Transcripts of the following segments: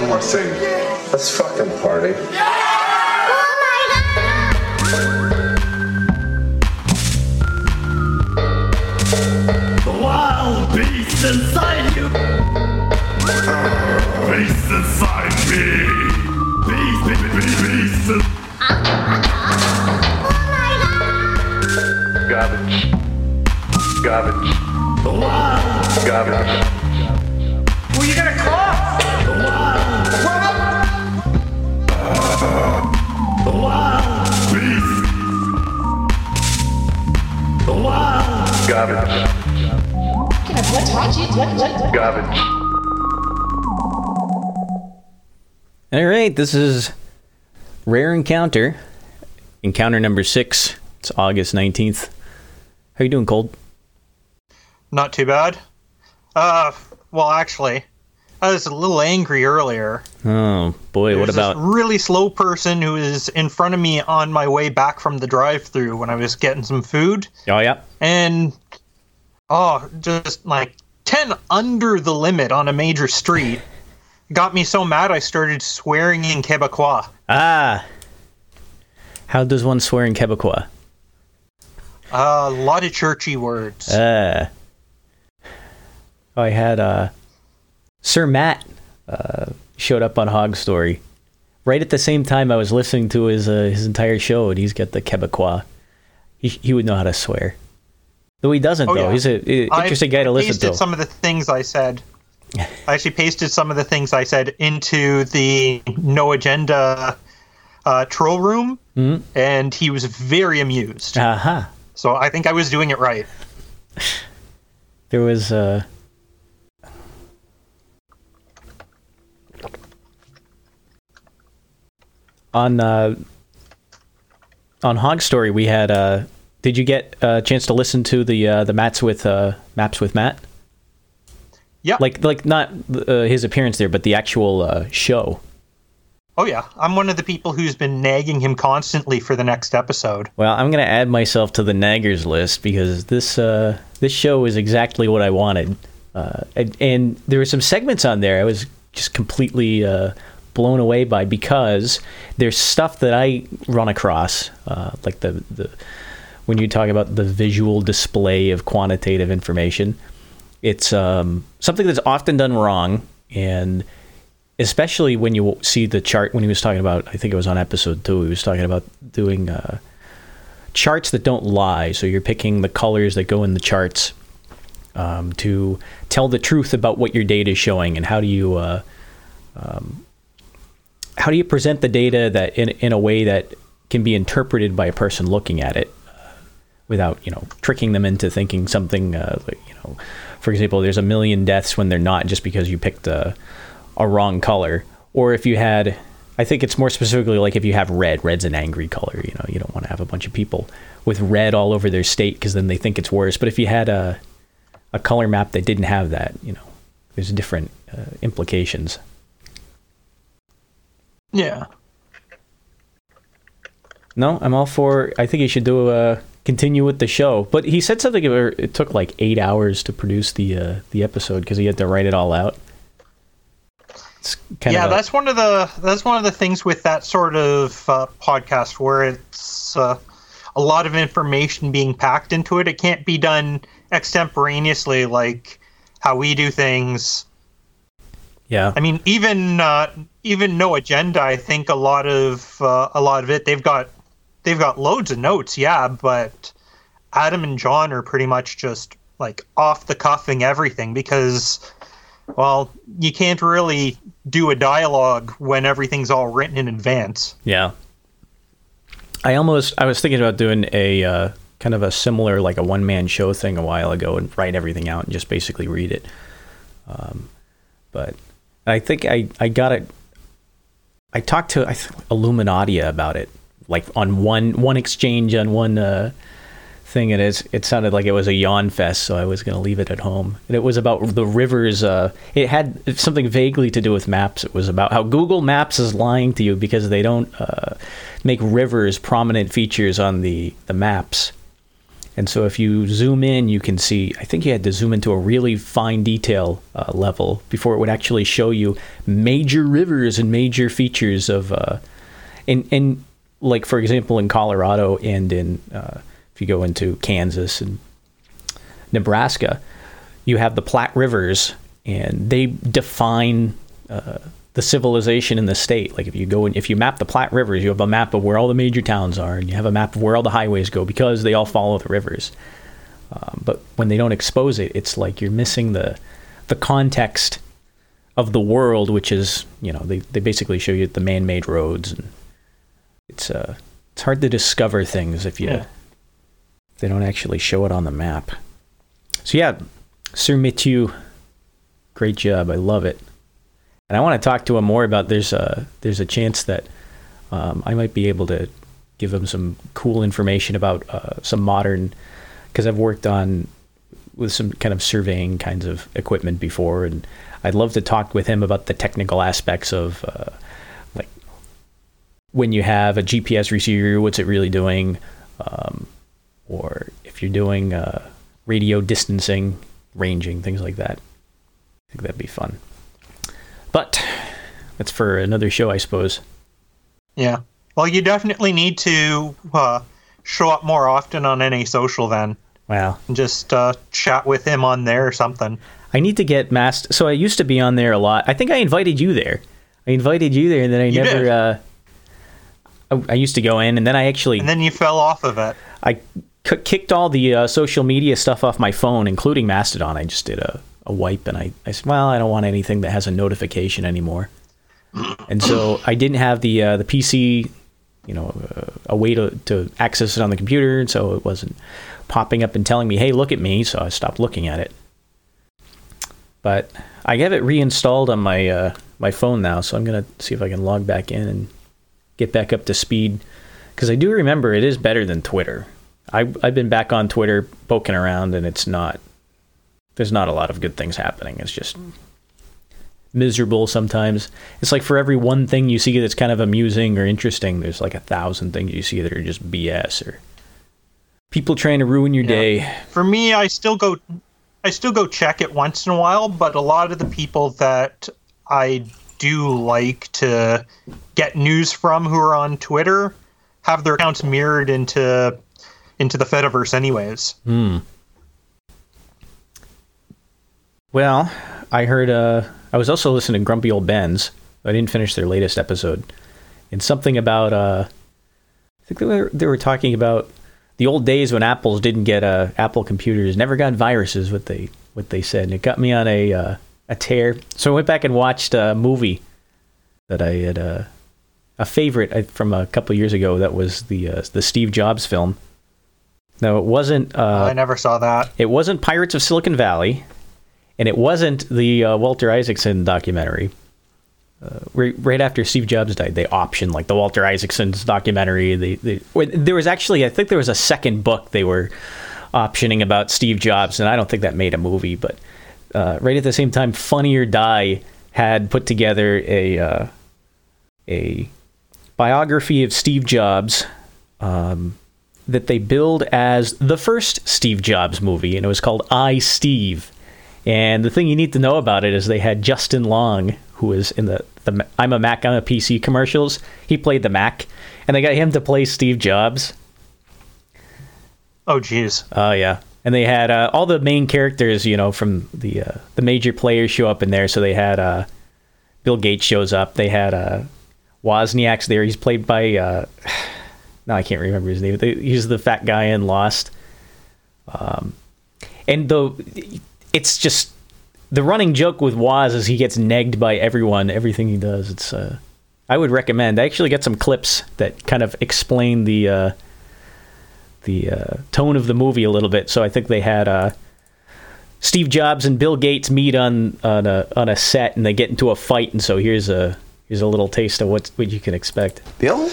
one more thing. Let's fucking party. The wild beast inside you. Beast inside me. Beast, beast, beast, beast. in- Garbage. Garbage. The wild, Garbage. Garbage. What taught you? What, what, Garbage. All right, this is Rare Encounter. Encounter number six. It's August 19th. How you doing, Cold? Not too bad. Uh, well, actually, I was a little angry earlier. Oh, boy, what about... this really slow person who was in front of me on my way back from the drive-through when I was getting some food, Oh, yeah? and oh, just like ten under the limit on a major street. Got me so mad I started swearing in Quebecois. Ah! How does one swear in Quebecois? Uh, a lot of churchy words. Uh, I had uh, Sir Mat uh, showed up on Hog Story right at the same time I was listening to his uh, his entire show, and he's got the Quebecois. He, he would know how to swear. Though he doesn't, Oh, though. yeah. He's an interesting I guy to listen to. I pasted to. some of the things I said. I actually pasted some of the things I said into the no agenda uh, troll room, Mm-hmm. and he was very amused. Aha. So I think I was doing it right. There was uh on uh on Hog Story we had uh did you get a chance to listen to the uh the Mats with uh Maps with Mat? Yeah. Like like not uh, his appearance there but the actual uh show. oh yeah, I'm one of the people who's been nagging him constantly for the next episode. Well, I'm going to add myself to the naggers list because this uh, this show is exactly what I wanted, uh, and, and there were some segments on there I was just completely uh, blown away by because there's stuff that I run across, uh, like the the when you talk about the visual display of quantitative information, it's um, something that's often done wrong. And especially when you see the chart when he was talking about i think it was on episode two he was talking about doing uh, charts that don't lie. So you're picking the colors that go in the charts um, to tell the truth about what your data is showing and how do you uh, um, how do you present the data that in, in a way that can be interpreted by a person looking at it without you know tricking them into thinking something uh, like you know for example there's a million deaths when they're not just because you picked a, a wrong color or if you had i think it's more specifically like if you have red red's an angry color you know you don't want to have a bunch of people with red all over their state because then they think it's worse but if you had a, a color map that didn't have that you know there's different uh, implications Yeah. No, I'm all for. I think you should do a continue with the show. But he said something where it took like eight hours to produce the uh, the episode because he had to write it all out. Yeah, a- that's one of the that's one of the things with that sort of uh, podcast where it's uh, a lot of information being packed into it. It can't be done extemporaneously like how we do things. yeah. I mean, even uh, even no agenda. I think a lot of uh, a lot of it they've got they've got loads of notes. Yeah, but Adam and John are pretty much just like off the cuffing everything because well, you can't really do a dialogue when everything's all written in advance. Yeah. I almost I was thinking about doing a uh, kind of a similar like a one man show thing a while ago and write everything out and just basically read it. Um, but I think I I got it. I talked to I about it, like on one one exchange on one uh, thing, and it's, it sounded like it was a yawn fest, so I was going to leave it at home. And it was about the rivers. Uh, it had something vaguely to do with maps. It was about how Google Maps is lying to you because they don't uh, make rivers prominent features on the the maps. And so if you zoom in, you can see, I think you had to zoom into a really fine detail uh, level before it would actually show you major rivers and major features of, uh, in, in, like, for example, in Colorado and in, uh, if you go into Kansas and Nebraska, you have the Platte Rivers, and they define uh, the civilization in the state. Like if you go and if you map the Platte Rivers, you have a map of where all the major towns are, and you have a map of where all the highways go because they all follow the rivers. Um, but when they don't expose it, it's like you're missing the the context of the world, which is you know they, they basically show you the man-made roads, and it's uh it's hard to discover things if you Yeah. they don't actually show it on the map. So yeah, Sir Mathieu, great job. I love it. And I want to talk to him more about. There's a there's a chance that um, I might be able to give him some cool information about uh, some modern, because I've worked on with some kind of surveying kinds of equipment before, and I'd love to talk with him about the technical aspects of uh, when you have a GPS receiver, what's it really doing, um, or if you're doing uh, radio distancing, ranging, things like that. I think that'd be fun. But that's for another show, I suppose. Yeah. Well, you definitely need to uh, show up more often on any social then, Wow. and just uh, chat with him on there or something. I need to get masked. So I used to be on there a lot. I think I invited you there. I invited you there, and then I You never. I used to go in, and then I actually And then you fell off of it. I c- kicked all the uh, social media stuff off my phone, including Mastodon. I just did a, a wipe, and I, I said, well, I don't want anything that has a notification anymore. And so I didn't have the uh, the PC, you know, uh, a way to, to access it on the computer, and so it wasn't popping up and telling me, "Hey, look at me." So I stopped looking at it. But I have it reinstalled on my uh, my phone now, so I'm gonna see if I can log back in and get back up to speed. Because I do remember it is better than Twitter. I I've been back on Twitter poking around, and it's not. There's not a lot of good things happening. It's just miserable sometimes. It's like for every one thing you see that's kind of amusing or interesting, there's like a thousand things you see that are just BS or people trying to ruin your day. For me, I still go, I still go check it once in a while. But a lot of the people that I do like to get news from who are on Twitter have their accounts mirrored into into the Fediverse, anyways. Hmm. Well, I heard. Uh, I was also listening to Grumpy Old Ben's. I didn't finish their latest episode, and something about. Uh, I think they were they were talking about the old days when Apple's didn't get uh, Apple computers never got viruses. What they what they said, and it got me on a uh, a tear. So I went back and watched a movie that I had uh, a favorite uh, from a couple years ago. That was the uh, the Steve Jobs film. No, it wasn't. Uh, I never saw that. it wasn't Pirates of Silicon Valley, and it wasn't the uh, Walter Isaacson documentary. Uh, right, right after Steve Jobs died, they optioned like the Walter Isaacson's documentary. They, they, there was actually, I think there was a second book they were optioning about Steve Jobs, and I don't think that made a movie. But uh, right at the same time, Funny or Die had put together a uh, a biography of Steve Jobs um, that they billed as the first Steve Jobs movie, and it was called iSteve. And the thing you need to know about it is they had Justin Long, who was in the, the I'm a Mac, I'm a PC commercials. He played the Mac, and they got him to play Steve Jobs. Oh, jeez. Oh yeah, and they had uh, all the main characters, you know, from the uh, the major players show up in there. So they had uh, Bill Gates shows up. They had uh, Wozniak's there. He's played by uh, no, I can't remember his name. He's the fat guy in Lost. Um, and the it's just the running joke with Woz is he gets negged by everyone, everything he does. It's uh, I would recommend. I actually got some clips that kind of explain the. The uh, tone of the movie a little bit. So I think they had uh, Steve Jobs and Bill Gates meet on on a on a set, and they get into a fight. And so here's a here's a little taste of what what you can expect. Bill?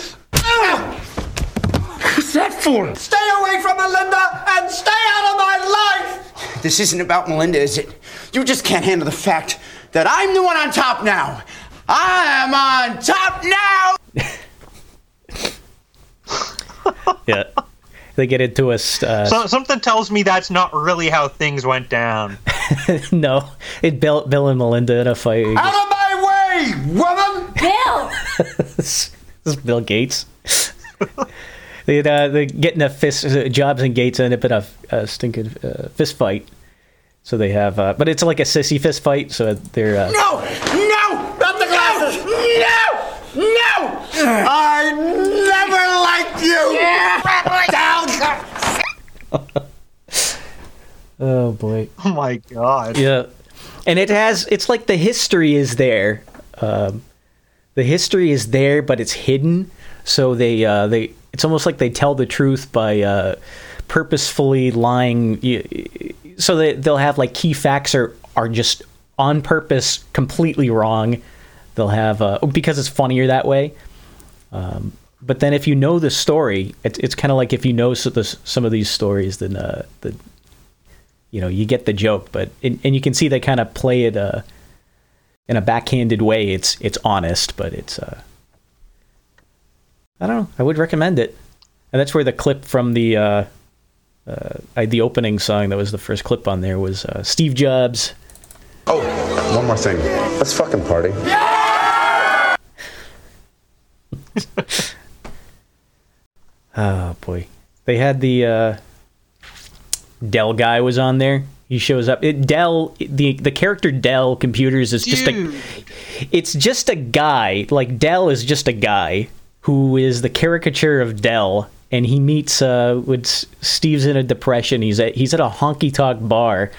What's that for? Stay away from Melinda and stay out of my life! This isn't about Melinda, is it? You just can't handle the fact that I'm the one on top now. I am on top now! Yeah. They get into a s- uh, So, something tells me that's not really how things went down. no, it Bill, Bill and Melinda in a fight. Out of my way, woman! Bill! this is Bill Gates. they uh, they get in a fist. uh, Jobs and Gates end up in a, a stinking uh, fist fight. So they have, uh, but it's like a sissy fist fight. So they're uh, No! No! Not the glasses! No! No! I never liked you! Down! oh boy, Oh my god. yeah. And it has, it's like the history is there. Um, the history is there, but it's hidden. So they uh, they it's almost like they tell the truth by uh, purposefully lying. So they they'll have like key facts are are just on purpose completely wrong. They'll have uh, because it's funnier that way. Um, but then if you know the story, it's it's kind of like if you know so the, some of these stories, then uh, the you know you get the joke. But and, and you can see they kind of play it uh, in a backhanded way. It's it's honest, but it's uh, I don't know. I would recommend it, and that's where the clip from the uh, uh, I- the opening song that was the first clip on there was uh, Steve Jobs. Oh, one more thing. Let's fucking party. Oh boy, they had the uh, Dell guy was on there. He shows up. It, Dell, the the character Dell Computers is just Dude. a. It's just a guy. Like Dell is just a guy who is the caricature of Dell, and he meets uh, with Steve's in a depression. He's at he's at a honky tonk bar.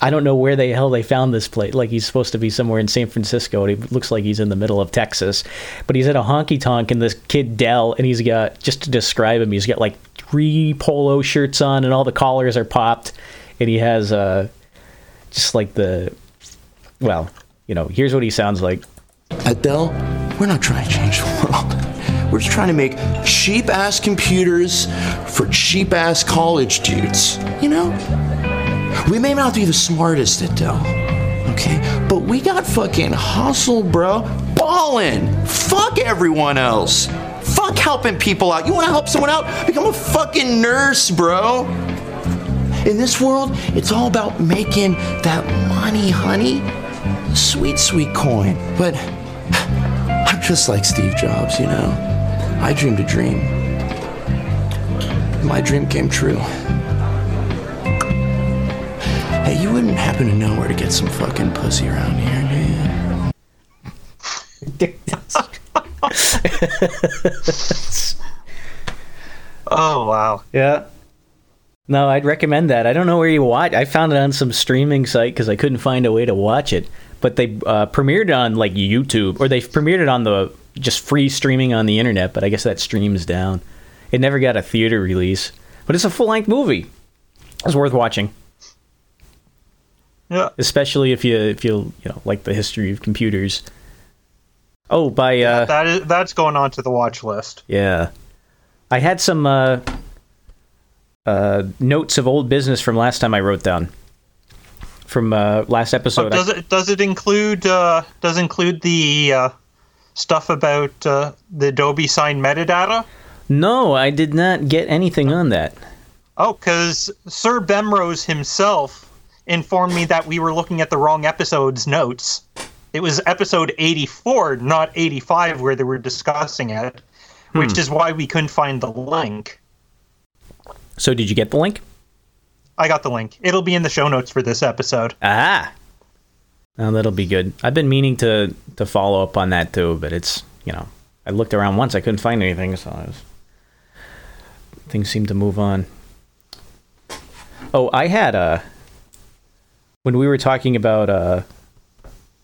I don't know where the hell they found this place. Like he's supposed to be somewhere in San Francisco, and he looks like he's in the middle of Texas. But he's at a honky tonk, and this kid Dell, and he's got just to describe him, he's got like three polo shirts on, and all the collars are popped, and he has uh, just like the, well, you know, here's what he sounds like. At Dell, we're not trying to change the world. We're just trying to make cheap ass computers for cheap ass college dudes. You know? We may not be the smartest at Dell, okay? But we got fucking hustle, bro. Ballin'. Fuck everyone else. Fuck helping people out. You wanna help someone out? Become a fucking nurse, bro. In this world, it's all about making that money, honey. Sweet, sweet coin. But I'm just like Steve Jobs, you know. I dreamed a dream. My dream came true. Hey, you wouldn't happen to know where to get some fucking pussy around here, do you? Oh wow. Yeah. No, I'd recommend that. I don't know where you watch. I found it on some streaming site because I couldn't find a way to watch it. But they uh, premiered it on like YouTube, or they premiered it on the just free streaming on the internet. But I guess that streams down. It never got a theater release, but it's a full length movie. It's worth watching, Yeah. especially if you if you you know like the history of computers. Oh, by uh, That is that's going on to the watch list. Yeah. I had some uh, uh, notes of old business from last time I wrote down. From uh, last episode. Does it does it include uh, does include the uh, stuff about uh, the Adobe sign metadata? no, I did not get anything on that. Oh, because Sir Bemrose himself informed me that we were looking at the wrong episode's notes. It was episode 84, not 85, where they were discussing it, which is why we couldn't find the link. So did you get the link? I got the link. It'll be in the show notes for this episode. Ah. Oh, that'll be good. I've been meaning to to follow up on that too, but it's you know I looked around once, I couldn't find anything, so I was, things seem to move on. Oh, I had a when we were talking about uh,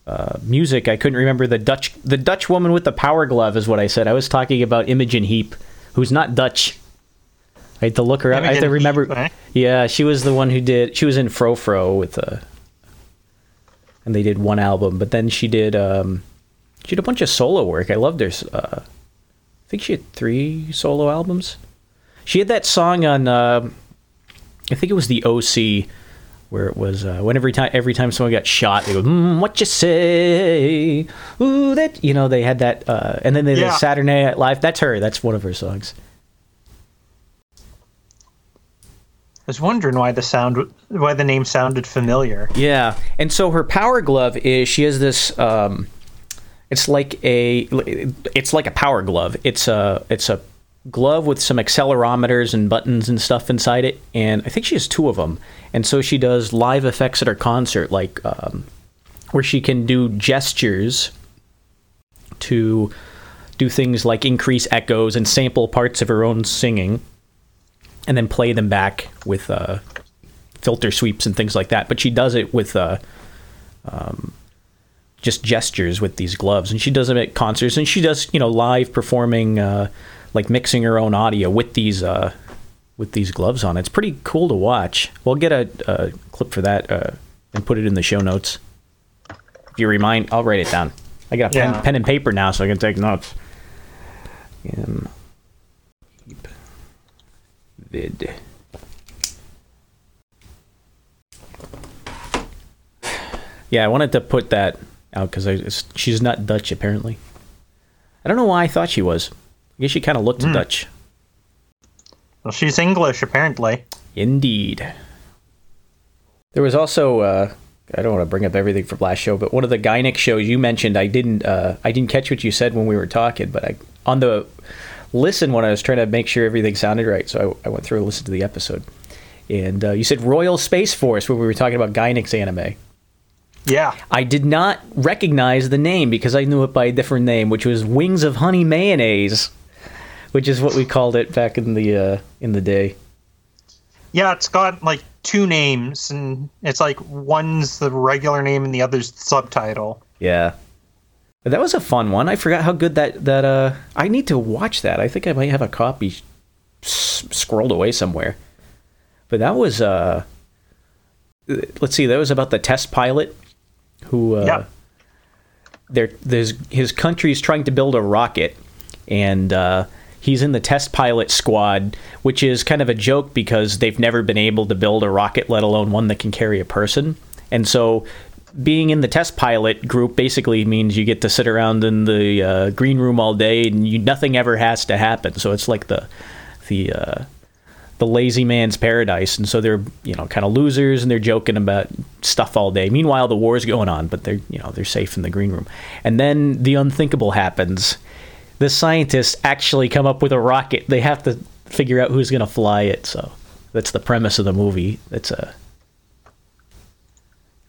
uh, music, I couldn't remember the Dutch the Dutch woman with the power glove is what I said. I was talking about Imogen Heap, who's not Dutch. I had to look her up. I have to remember. Heap? Yeah, she was the one who did. She was in Frou Frou with uh and they did one album, but then she did um she did a bunch of solo work. I loved her. Uh, I think she had three solo albums. She had that song on uh, I think it was the OC where it was uh, when every time every time someone got shot, they go, mm, "What you say?" Ooh, that you know they had that, uh, and then they did Saturday Night Live. That's her. That's one of her songs. I was wondering why the sound, why the name sounded familiar. Yeah, and so her power glove is she has this. Um, it's like a it's like a power glove. It's a it's a glove with some accelerometers and buttons and stuff inside it, and I think she has two of them. And so she does live effects at her concert, like um, where she can do gestures to do things like increase echoes and sample parts of her own singing, and then play them back with uh, filter sweeps and things like that. But she does it with uh, um, just gestures with these gloves, and she does them at concerts, and she does you know live performing, uh, like mixing her own audio with these uh, with these gloves on. It's pretty cool to watch. We'll get a, a clip for that uh, and put it in the show notes. If you remind, I'll write it down. I got a pen, pen and paper now, so I can take notes. Um, vid. Yeah, I wanted to put that out because she's not Dutch apparently. I don't know why I thought she was. I guess she kind of looked Dutch. Well, she's English, apparently. Indeed. There was also uh, I don't want to bring up everything from last show, but one of the Gainax shows you mentioned, I didn't uh, I didn't catch what you said when we were talking, but I on the listen when I was trying to make sure everything sounded right, so I, I went through and listened to the episode. And uh, you said Royal Space Force when we were talking about Gainax's anime. Yeah. I did not recognize the name because I knew it by a different name, which was Wings of Honey Mayonnaise, which is what we called it back in the uh, in the day. Yeah, it's got like two names, and it's like one's the regular name and the other's the subtitle. Yeah. That was a fun one. I forgot how good that that uh I need to watch that. I think I might have a copy s- scrolled away somewhere. But that was uh let's see, that was about the test pilot who uh Yeah. there there's his country's trying to build a rocket and uh he's in the test pilot squad which is kind of a joke because they've never been able to build a rocket let alone one that can carry a person. And so being in the test pilot group basically means you get to sit around in the uh, green room all day and you, nothing ever has to happen. So it's like the the uh the lazy man's paradise. And so they're you know kind of losers and they're joking about stuff all day. Meanwhile the war's going on but they're you know they're safe in the green room. And then the unthinkable happens the scientists actually come up with a rocket they have to figure out who's going to fly it so that's the premise of the movie it's a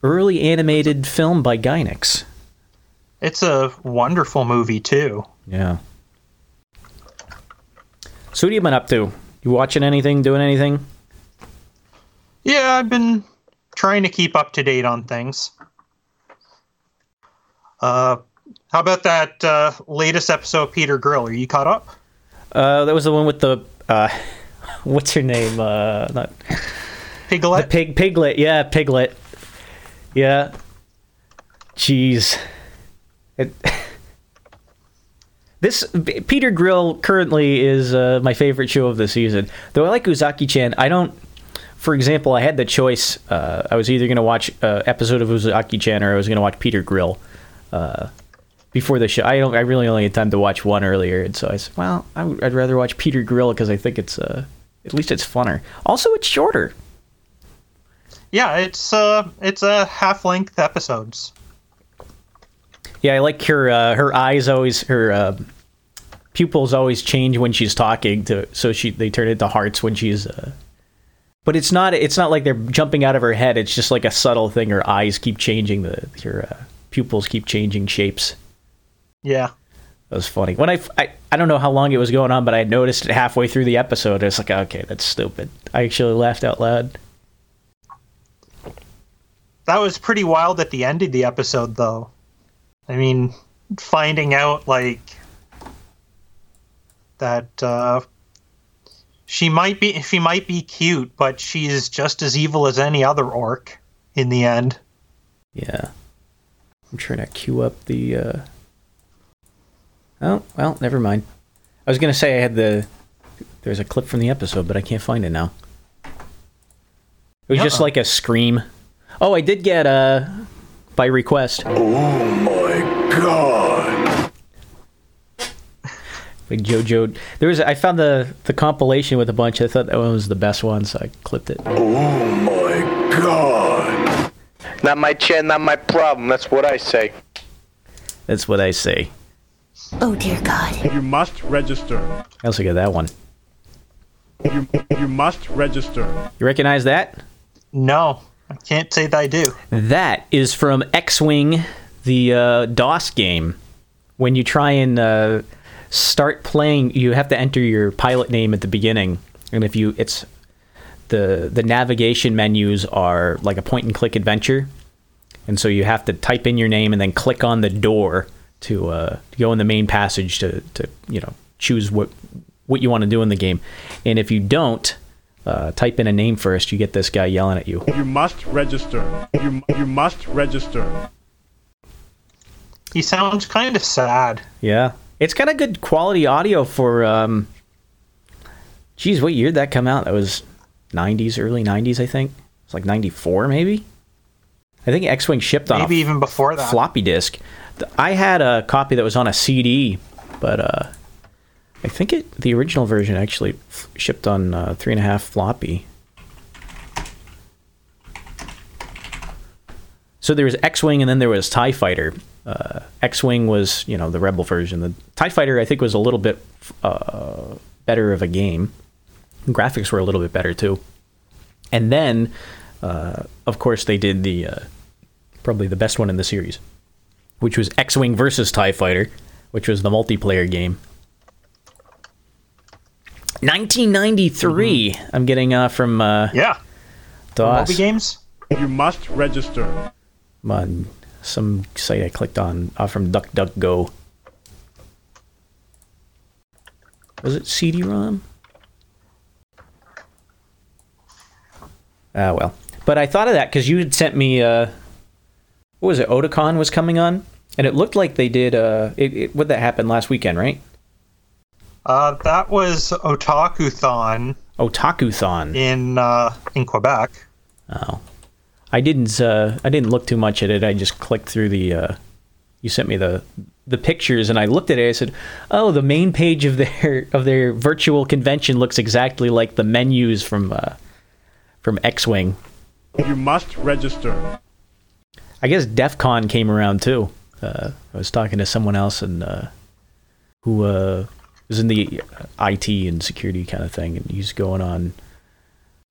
early animated film by Gainax. It's a wonderful movie too. yeah so what have you been up to you watching anything doing anything Yeah, I've been trying to keep up to date on things. Uh, how about that uh, latest episode, of Peter Grill? Are you caught up? uh, that was the one with the uh, what's her name uh, not Piglet. Pig Piglet, yeah, Piglet. Yeah. Jeez. It, this Peter Grill currently is uh, my favorite show of the season. Though I like Uzaki-chan, I don't. For example, I had the choice. Uh, I was either going to watch an episode of Uzaki-chan or I was going to watch Peter Grill uh, before the show. I don't. I really only had time to watch one earlier, and so I said, "Well, I would- I'd rather watch Peter Grill because I think it's uh, at least it's funner. Also, it's shorter. yeah, it's uh, it's a uh, half length episodes. Yeah, I like her. Uh, her eyes always her uh, pupils always change when she's talking to, so she they turn into hearts when she's. Uh, but it's not. It's not like they're jumping out of her head. It's just like a subtle thing. Her eyes keep changing. The her uh, pupils keep changing shapes. Yeah. That was funny. When I, I I don't know how long it was going on, but I noticed it halfway through the episode. I was like, okay, that's stupid. I actually laughed out loud. That was pretty wild at the end of the episode, though. I mean, finding out like that uh, she might be she might be cute, but she's just as evil as any other orc in the end. Yeah. I'm trying to queue up the. Uh... Oh well, never mind. I was gonna say I had the. There's a clip from the episode, but I can't find it now. It was just Uh-oh. like a scream. Oh, I did get uh by request. Oh my god. Like JoJo. There was I found the the compilation with a bunch. I thought that one was the best one, so I clipped it. Oh my god. Not my chin, not my problem. That's what I say. That's what I say. Oh dear God. You must register. I also got that one. You, you must register. You recognize that? No, I can't say that I do. That is from X-Wing, the uh, DOS game. When you try and uh, start playing, you have to enter your pilot name at the beginning, and if you, it's the the navigation menus are like a point and click adventure, and so you have to type in your name and then click on the door to, uh, to go in the main passage to, to you know choose what what you want to do in the game, and if you don't. Uh, type in a name first. You get this guy yelling at you. You must register. You, you must register. He sounds kind of sad. Yeah, it's got a good quality audio for. um Geez, what year did that come out? That was '90s, early '90s, I think. It's like '94, maybe. I think X-wing shipped on Maybe even before that. floppy disk. I had a copy that was on a CD, but uh, I think it the original version actually f- shipped on uh, three and a half floppy. So there was X-wing, and then there was Tie Fighter. Uh, X-wing was you know the Rebel version. The Tie Fighter I think was a little bit uh, better of a game. Graphics were a little bit better too. And then, uh, of course, they did the uh, probably the best one in the series, which was X-wing versus Tie Fighter, which was the multiplayer game. 1993. I'm getting uh, from uh, Yeah. DOS. Moby games? You must register. on some site I clicked on uh, from DuckDuckGo. Was it CD-ROM? Ah, well. But I thought of that because you had sent me, uh, what was it, Otakon was coming on? And it looked like they did, uh, it, it, what that happened last weekend, right? Uh, that was Otakuthon Otakuthon. in uh, in Quebec. Oh, I didn't. Uh, I didn't look too much at it. I just clicked through the. Uh, you sent me the the pictures, and I looked at it. I said, "Oh, the main page of their of their virtual convention looks exactly like the menus from uh, from X-wing." You must register. I guess DEF CON came around too. Uh, I was talking to someone else and uh, who uh, was in the IT and security kind of thing, and he's going on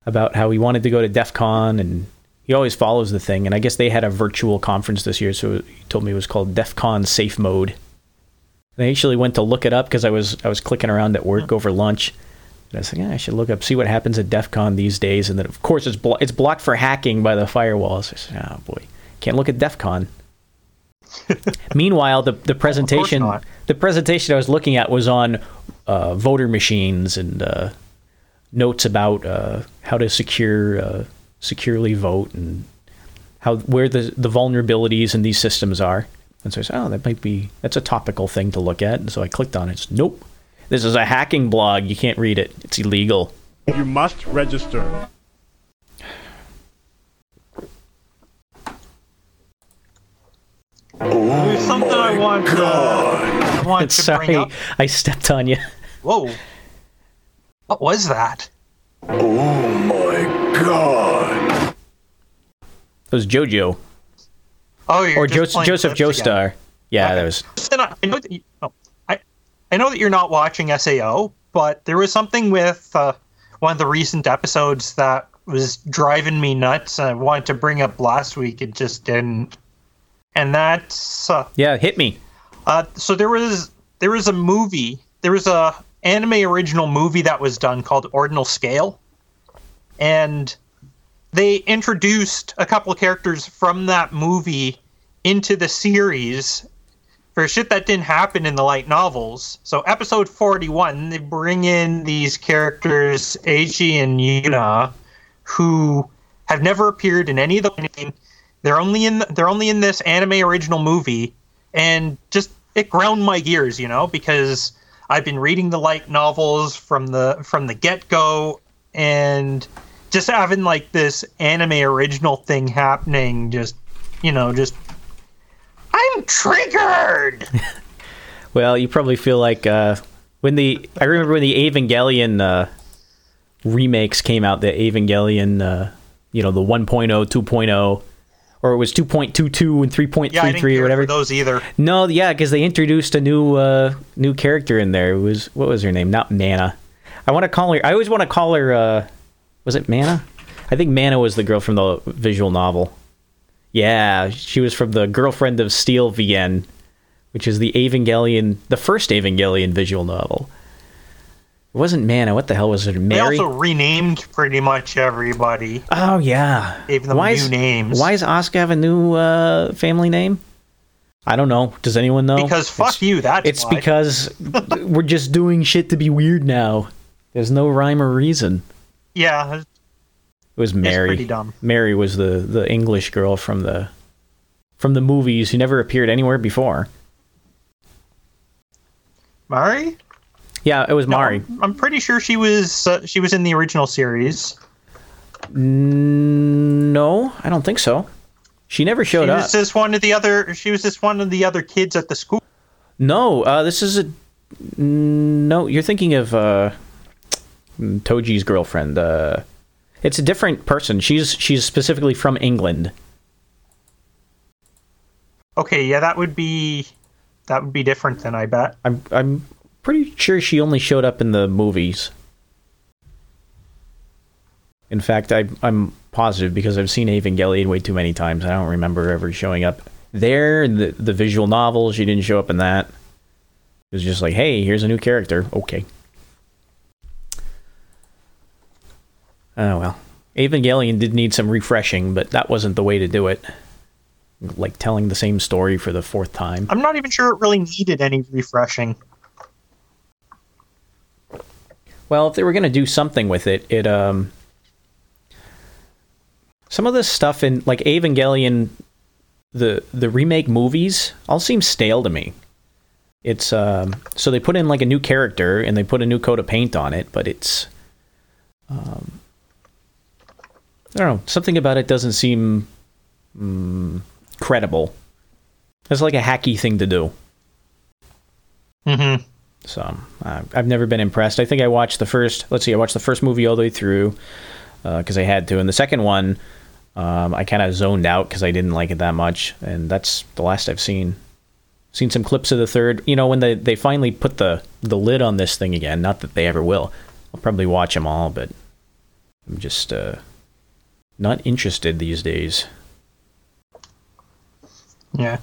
about how he wanted to go to DEF CON and he always follows the thing. And I guess they had a virtual conference this year, so he told me it was called DEF CON Safe Mode. And I actually went to look it up because I was I was clicking around at work over lunch. And I was like, yeah, I should look up, see what happens at DEF CON these days. And then, of course, it's, blo- it's blocked for hacking by the firewalls. So I said, oh, boy. Can't look at DEF CON. Meanwhile, the, the presentation the presentation I was looking at was on uh, voter machines and uh, notes about uh, how to secure uh, securely vote and how where the the vulnerabilities in these systems are. And so I said, oh, that might be that's a topical thing to look at. And so I clicked on it. It's, nope, this is a hacking blog. You can't read it. It's illegal. You must register. There's something I want to, I want to bring Sorry, up. I stepped on you. Whoa. What was that? Oh my god. It was JoJo Oh, you're or just Joseph playing Joseph clips again. Joestar. Yeah, Okay. that was. Listen, I I know that you, oh, I, I know that you're not watching SAO, but there was something with uh, one of the recent episodes that was driving me nuts. I wanted to bring up last week, it just didn't. And that's uh, Yeah, hit me. uh, so there was there was a movie, there was a anime original movie that was done called Ordinal Scale, and they introduced a couple of characters from that movie into the series for shit that didn't happen in the light novels. So episode 41, they bring in these characters, Eiji and Yuna, who have never appeared in any of the they're only in they're only in this anime original movie and just it ground my gears, you know, because I've been reading the light novels from the from the get-go and just having like this anime original thing happening just you know, just I'm triggered. Well, you probably feel like uh, when the I remember when the Evangelion uh, remakes came out, the Evangelion, uh, you know, the 1.0, 2.0, or it was 2.22 and 3.33 Yeah, or whatever. those either. No, yeah, because they introduced a new uh, new character in there. It was what was her name? Not Mana. I want to call her. I always want to call her. Uh, was it Mana? I think Mana was the girl from the visual novel. Yeah, she was from the girlfriend of Steel VN, which is the Evangelion, the first Evangelion visual novel. It wasn't Mana. What the hell was it? Mary. They also renamed pretty much everybody. oh yeah. Gave them why new is, names. Why does Asuka have a new uh, family name? I don't know. Does anyone know? Because fuck you, that's It's why. because we're just doing shit to be weird now. There's no rhyme or reason. Yeah, It was Mary. pretty dumb. Mary was the the English girl from the from the movies who never appeared anywhere before. Mari? Yeah, it was Mari. I'm pretty sure she was uh, she was in the original series. No, I don't think so. She never showed She up. was just one of the other. She was just one of the other kids at the school. No, uh, this is a no. You're thinking of uh, Toji's girlfriend. Uh, it's a different person. She's she's specifically from England. Okay, yeah, that would be that would be different then. I bet. I'm I'm pretty sure she only showed up in the movies. In fact, I I'm positive because I've seen Evangelion way too many times. I don't remember ever showing up there. The the visual novel, she didn't show up in that. It was just like, hey, here's a new character. Okay. Oh well, Evangelion did need some refreshing, but that wasn't the way to do it. Like telling the same story for the fourth time. I'm not even sure it really needed any refreshing. Well, if they were going to do something with it, it um some of this stuff in like Evangelion the the remake movies all seem stale to me. It's um so they put in like a new character and they put a new coat of paint on it, but it's um I don't know, something about it doesn't seem mm, credible. It's like a hacky thing to do. Mm-hmm. So uh, I've never been impressed. I think I watched the first. Let's see, I watched the first movie all the way through because I had to, and the second one um, I kind of zoned out because I didn't like it that much, and that's the last I've seen. Seen some clips of the third. You know, when they they finally put the the lid on this thing again. Not that they ever will. I'll probably watch them all, but I'm just uh, not interested these days. Yeah.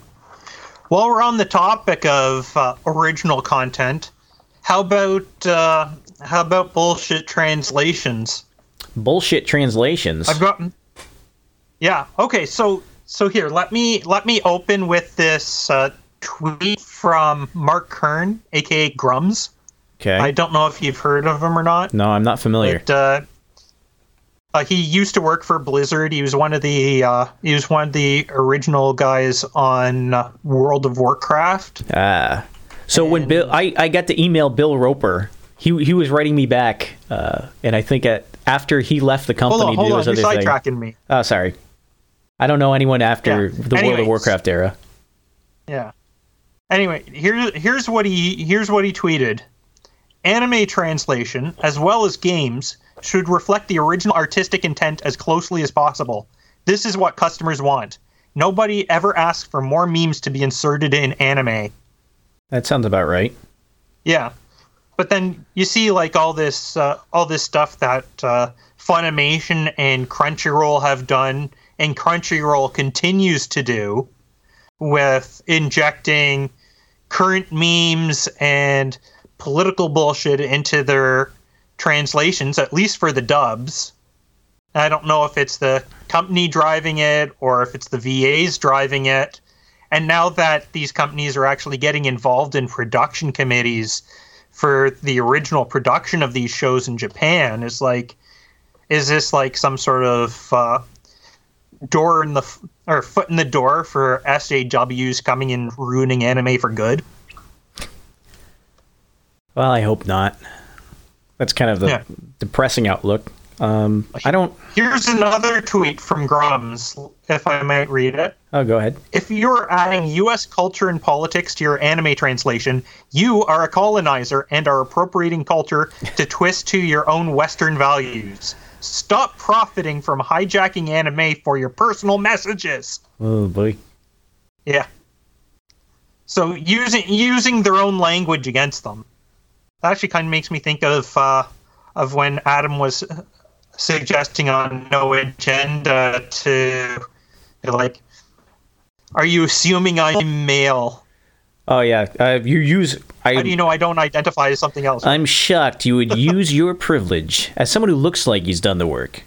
While we're on the topic of uh, original content, how about uh, how about bullshit translations? Bullshit translations. I've got. Yeah. Okay. So so here, let me let me open with this uh, tweet from Mark Kern, aka Grummz. okay. I don't know if you've heard of him or not. no, I'm not familiar. But, uh, he used to work for Blizzard. He was one of the uh, he was one of the original guys on uh, World of Warcraft. Ah. So when Bill, I, I got to email Bill Roper. He he was writing me back, uh, and I think at, after he left the company Hold on, hold on, you're sidetracking me. Oh, sorry. I don't know anyone after Yeah. the World of Warcraft era. Yeah. Anyway, here's here's what he here's what he tweeted. Anime translation, as well as games, should reflect the original artistic intent as closely as possible. This is what customers want. Nobody ever asks for more memes to be inserted in anime. That sounds about right. Yeah, but then you see like all this uh, all this stuff that uh, Funimation and Crunchyroll have done, and Crunchyroll continues to do with injecting current memes and political bullshit into their translations, at least for the dubs. I don't know if it's the company driving it or if it's the VAs driving it. And now that these companies are actually getting involved in production committees for the original production of these shows in Japan, it's like, is this like some sort of uh, door in the or foot in the door for SJWs coming and ruining anime for good? Well, I hope not. That's kind of the Yeah. depressing outlook. Um, I don't. Here's another tweet from Grummz, if I might read it. Oh, go ahead. If you're adding U.S. culture and politics to your anime translation, you are a colonizer and are appropriating culture to twist to your own Western values. Stop profiting from hijacking anime for your personal messages. Oh boy. Yeah. So using using their own language against them. That actually kind of makes me think of uh, of when Adam was suggesting on No Agenda to like, are you assuming I'm male? Oh yeah, uh, you use. I, How do you know I don't identify as something else? I'm shocked you would use your privilege as someone who looks like he's done the work.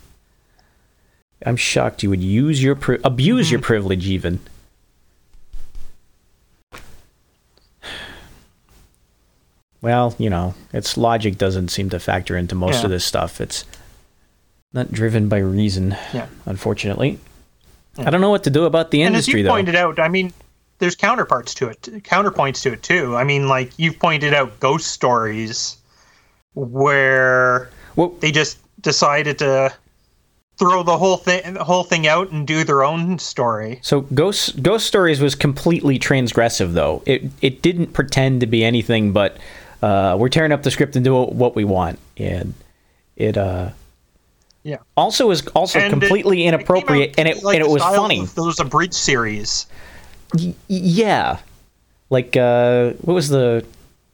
I'm shocked you would use your pri- abuse your privilege even. Well, you know, its logic doesn't seem to factor into most Yeah. of this stuff. It's not driven by reason, Yeah. unfortunately. I don't know what to do about the and as you though. pointed out, I mean, there's counterparts to it, counterpoints to it too. I mean, like you've pointed out ghost stories where Well- they just decided to throw the whole thing the whole thing out and do their own story. So Ghost Ghost Stories was completely transgressive, though. It it didn't pretend to be anything but uh, we're tearing up the script and doing what we want, and it uh, Yeah. also is also And completely it inappropriate, out and it like and it was funny. of Those abridged series. Y- yeah, like uh, what was the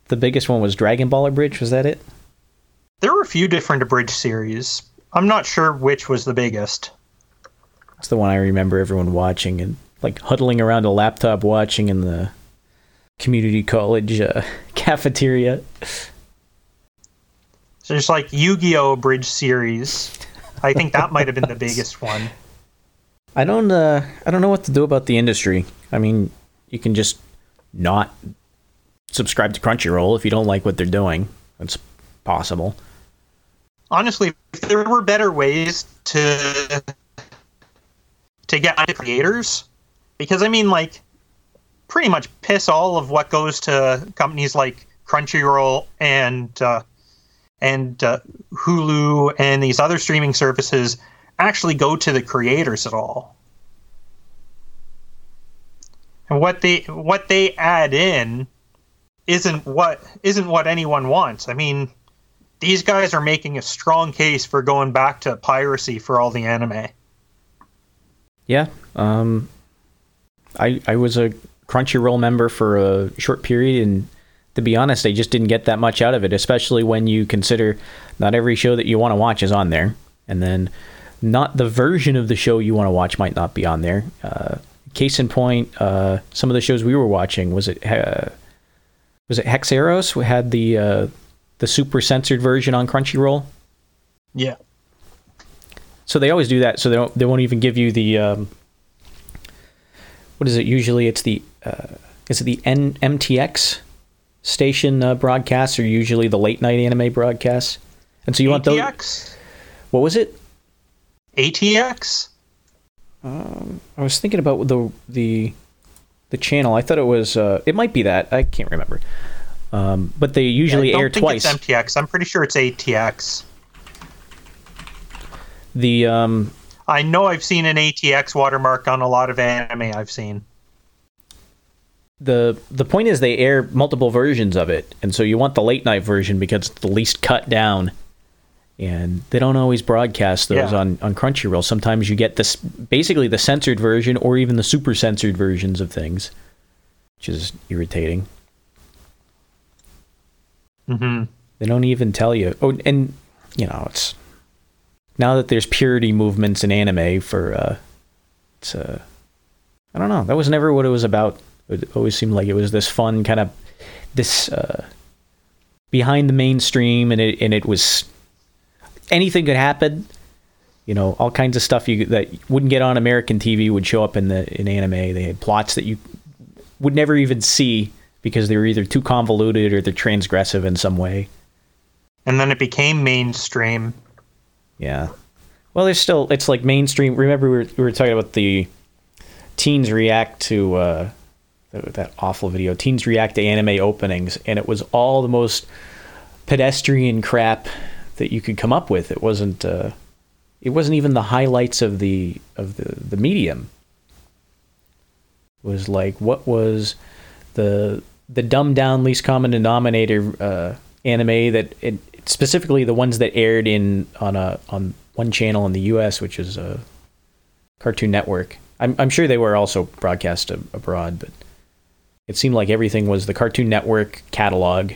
the biggest one? Was Dragon Ball Bridge? Was that it? There were a few different abridged series. I'm not sure which was the biggest. It's the one I remember everyone watching and like huddling around a laptop watching in the community college uh, cafeteria. So there's like Yu-Gi-Oh! Bridge series. I think that might have been the biggest one. I don't uh I don't know what to do about the industry. I mean, you can just not subscribe to Crunchyroll if you don't like what they're doing. That's possible. honestly, if there were better ways to to get creators, because I mean, like, pretty much piss all of what goes to companies like Crunchyroll and uh, and uh, Hulu and these other streaming services actually go to the creators at all. And what they what they add in isn't what isn't what anyone wants. I mean, these guys are making a strong case for going back to piracy for all the anime. Yeah. Um I I was a Crunchyroll member for a short period and to be honest, I just didn't get that much out of it, especially when you consider not every show that you want to watch is on there. And then not the version of the show you want to watch might not be on there. Uh, case in point, uh, some of the shows we were watching was it uh, was it Hexeros who had the uh, the super censored version on Crunchyroll. Yeah. So they always do that. So they don't they won't even give you the um, what is it? Usually it's the is it the N- MTX station uh, broadcasts or usually the late night anime broadcasts. And so you want those. ATX? What was it? ATX? I was thinking about the the the channel. I thought it was. Uh, it might be that. I can't remember. Um, but they usually I don't air think twice. It's MTX. I'm pretty sure it's ATX. the um, I know I've seen an ATX watermark on a lot of anime I've seen. The the point is they air multiple versions of it, and so you want the late night version because it's the least cut down. And they don't always broadcast those Yeah. on, on Crunchyroll. Sometimes you get this basically the censored version or even the super censored versions of things, which is irritating. hmm They don't even tell you. Oh, and you know it's now that there's purity movements in anime for uh, it's uh, I don't know. That was never what it was about. It always seemed like it was this fun kind of this uh, behind the mainstream, and it and it was anything could happen. You know, all kinds of stuff you that wouldn't get on American TV would show up in the in anime. They had plots that you would never even see because they were either too convoluted or they're transgressive in some way. And then it became mainstream. Yeah. Well, there's still it's like mainstream. Remember we were, we were talking about the teens react to uh, that awful video. Teens react to anime openings, and it was all the most pedestrian crap that you could come up with. It wasn't uh, it wasn't even the highlights of the of the the medium. It was like what was the the dumbed down least common denominator uh, anime that it, specifically the ones that aired in on a on one channel in the U.S., which is a Cartoon Network. I'm I'm sure they were also broadcast ab- abroad, but it seemed like everything was the Cartoon Network catalog.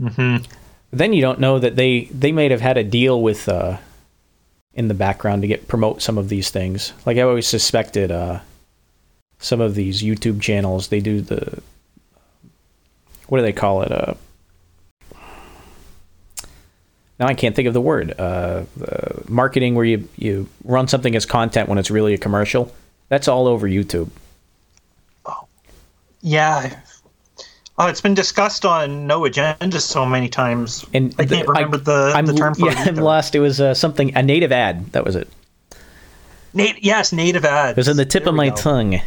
Mm-hmm. Then you don't know that they they might have had a deal with uh, in the background to get promote some of these things. Like I always suspected, uh, some of these YouTube channels they do the what do they call it? Uh, now I can't think of the word. Uh, the marketing where you you run something as content when it's really a commercial. That's all over YouTube. Yeah. Oh, it's been discussed on No Agenda so many times. And I can't the- remember the, I'm, the term for yeah, it. I'm lost. It was uh, something a native ad. That was it. Nat- yes, native ads. It was on the tip There of my go. tongue.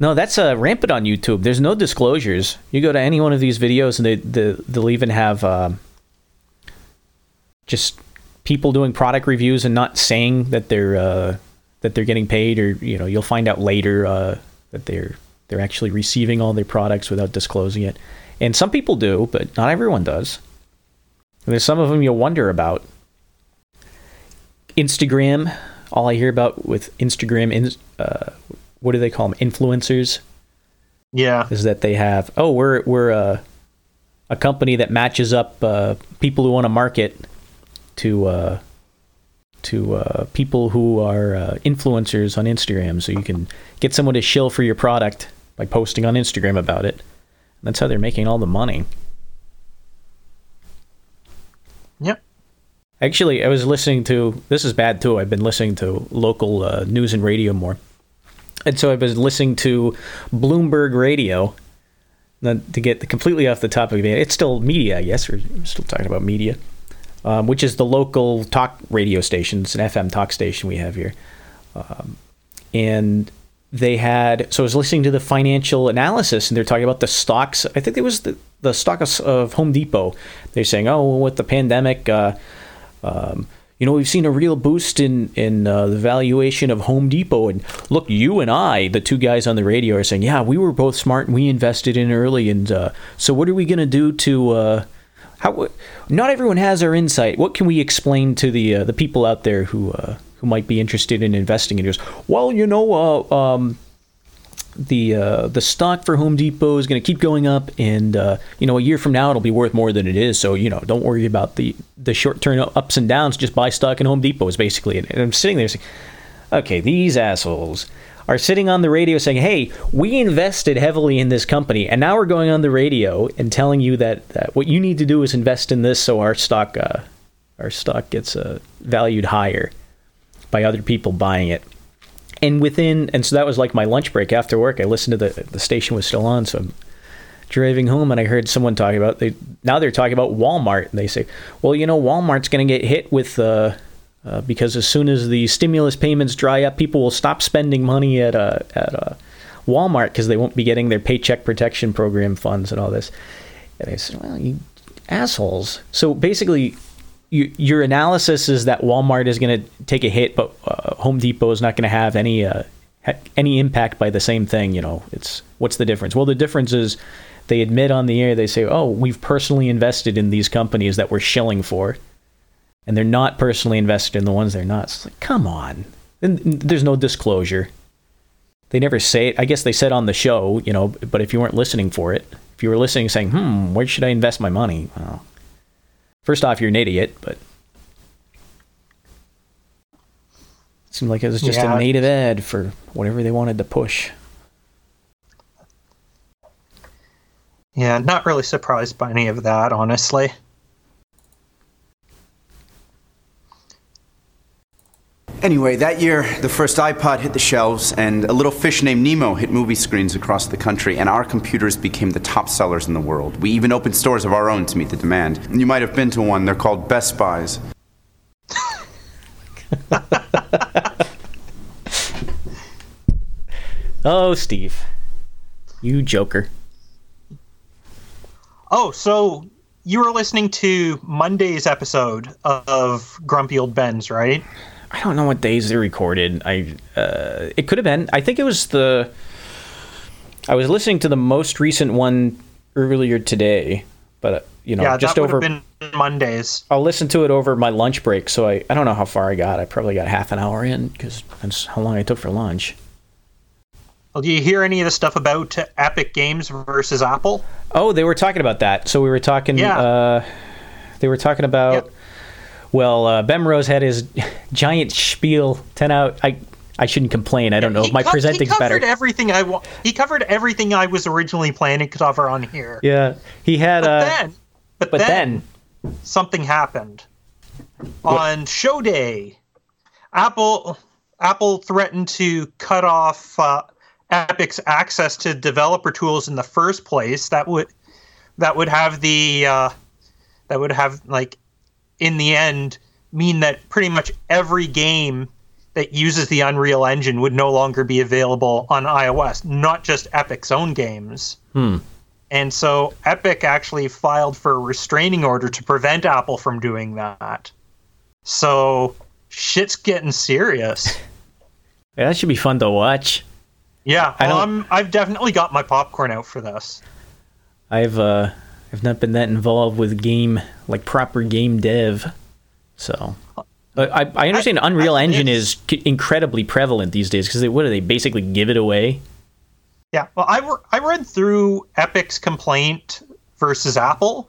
No, that's uh, rampant on YouTube. There's no disclosures. You go to any one of these videos, and they, they they'll even have um just people doing product reviews and not saying that they're uh, that they're getting paid, or you know, you'll find out later uh, that they're they're actually receiving all their products without disclosing it. And some people do, but not everyone does. And there's some of them you'll wonder about. Instagram. All I hear about with Instagram, in, uh, what do they call them? Influencers. Yeah. Is that they have? Oh, we're we're a a company that matches up uh, people who want to market to uh, to uh, people who are uh, influencers on Instagram, so you can get someone to shill for your product by posting on Instagram about it. That's how they're making all the money. Yep. Actually, I was listening to this is bad too. I've been listening to local uh, news and radio more, and so I've been listening to Bloomberg Radio. To get completely off the topic of it, it's still media, I guess. We're still talking about media, um, which is the local talk radio station. It's an FM talk station we have here, um, and they had. So I was listening to the financial analysis, and they're talking about the stocks. I think it was the the stock of, of Home Depot. They're saying, oh, well, with the pandemic. Uh, um, you know, we've seen a real boost in in uh, the valuation of Home Depot, and look, you and I, the two guys on the radio, are saying, yeah, we were both smart and we invested in early, and uh, so what are we going to do to? Uh, how? Not everyone has our insight. What can we explain to the uh, the people out there who uh, who might be interested in investing in yours? Well, you know, uh, um, the uh, the stock for Home Depot is going to keep going up, and uh, you know a year from now it'll be worth more than it is. So you know don't worry about the the short term ups and downs. Just buy stock in Home Depot is basically it. And I'm sitting there saying, okay, these assholes are sitting on the radio saying, hey, we invested heavily in this company, and now we're going on the radio and telling you that, that what you need to do is invest in this so our stock uh, our stock gets uh, valued higher by other people buying it. And within and so that was like my lunch break after work. I listened to the the station was still on so i'm driving home and i heard someone talking about they now they're talking about walmart. And they say well you know walmart's going to get hit with uh, uh, because as soon as the stimulus payments dry up people will stop spending money at uh, at uh, walmart because they won't be getting their paycheck protection program funds and all this. And i said well you assholes. So basically you, your analysis is that Walmart is going to take a hit, but uh, Home Depot is not going to have any uh, ha- any impact by the same thing. You know, it's what's the difference? Well, the difference is they admit on the air they say, "Oh, we've personally invested in these companies that we're shilling for," and they're not personally invested in the ones they're not. It's like, come on, and there's no disclosure. They never say it. I guess they said on the show, you know, but if you weren't listening for it, if you were listening, saying, "Hmm, where should I invest my money?" Well, First off, you're an idiot, but it seemed like it was just Yeah. a native ad for whatever they wanted to push. Yeah, not really surprised by any of that, honestly. Anyway, that year, the first iPod hit the shelves, and a little fish named Nemo hit movie screens across the country, and our computers became the top sellers in the world. We even opened stores of our own to meet the demand. You might have been to one, they're called Best Buys. Oh, Steve. You joker. Oh, so you were listening to Monday's episode of Grumpy Old Ben's, right? I don't know what days they recorded. I uh, it could have been. I think it was the. I was listening to the most recent one earlier today, but uh, you know, yeah, just over. have been Mondays. I'll listen to it over my lunch break. So I, I don't know how far I got. I probably got half an hour in because that's how long I took for lunch. Well, do you hear any of the stuff about Epic Games versus Apple? Oh, they were talking about that. So we were talking. Yeah. Uh, they were talking about. Well, uh, Bemrose had his giant spiel. Ten out. I I shouldn't complain. I don't know if my co- presenting's he covered better. everything I wa- He covered everything I was originally planning to cover on here. yeah, he had. But uh, then, but, but then, then something happened on show day. Apple Apple threatened to cut off uh, Epic's access to developer tools in the first place. That would that would have the uh, that would have like in the end mean that pretty much every game that uses the Unreal Engine would no longer be available on iOS, not just Epic's own games. Hmm. And so Epic actually filed for a restraining order to prevent Apple from doing that. So shit's getting serious. Yeah, that should be fun to watch. Yeah, I well, don't- I'm, I've definitely got my popcorn out for this. I've uh, I've not been that involved with game like proper game dev, so. But I, I understand Unreal Engine is incredibly prevalent these days because they what do they basically give it away? Yeah, well, I, re- I read through Epic's complaint versus Apple,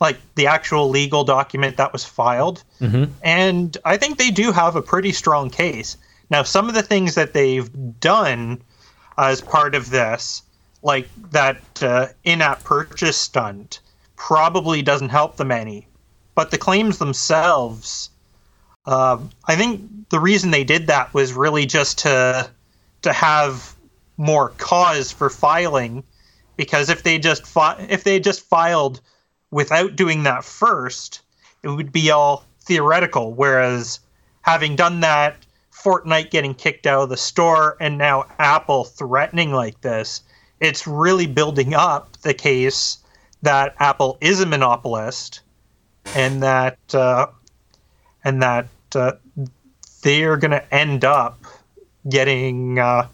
like the actual legal document that was filed, Mm-hmm. and I think they do have a pretty strong case. Now, some of the things that they've done as part of this, like that uh, in app purchase stunt, probably doesn't help them any. But the claims themselves, um, I think the reason they did that was really just to to have more cause for filing, because if they just fi- if they just filed without doing that first, it would be all theoretical. Whereas having done that, Fortnite getting kicked out of the store, and now Apple threatening like this, it's really building up the case that Apple is a monopolist, and that uh, and that uh, they are going to end up getting uh,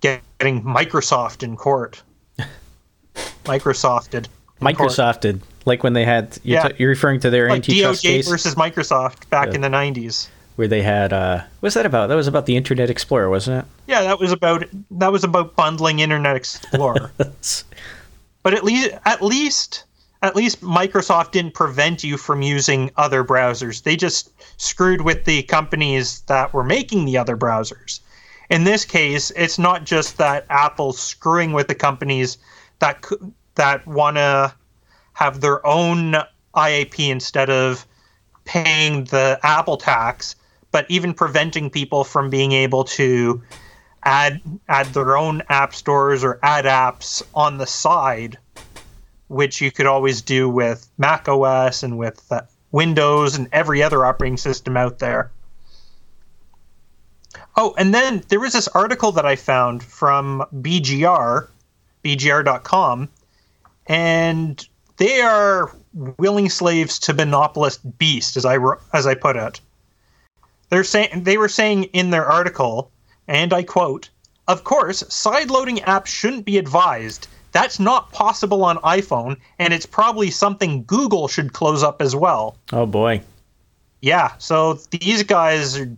getting Microsoft in court. Microsofted. in court. Microsofted, like when they had you're, Yeah. t- you're referring to their like antitrust DOJ case versus Microsoft back Yeah. in the '90s. Where they had uh, what's that about? That was about the Internet Explorer, wasn't it? Yeah, that was about that was about bundling Internet Explorer. but at least at least at least Microsoft didn't prevent you from using other browsers. They just screwed with the companies that were making the other browsers. In this case, it's not just that Apple's screwing with the companies that that want to have their own IAP instead of paying the Apple tax, but even preventing people from being able to add add their own app stores or add apps on the side, which you could always do with Mac OS and with uh, Windows and every other operating system out there. Oh, and then there was this article that I found from BGR, BGR.com, and they are willing slaves to monopolist beast, as I as I put it. They're saying they were saying in their article, and I quote, "Of course, sideloading apps shouldn't be advised. That's not possible on iPhone, and it's probably something Google should close up as well." Oh boy, Yeah, so these guys are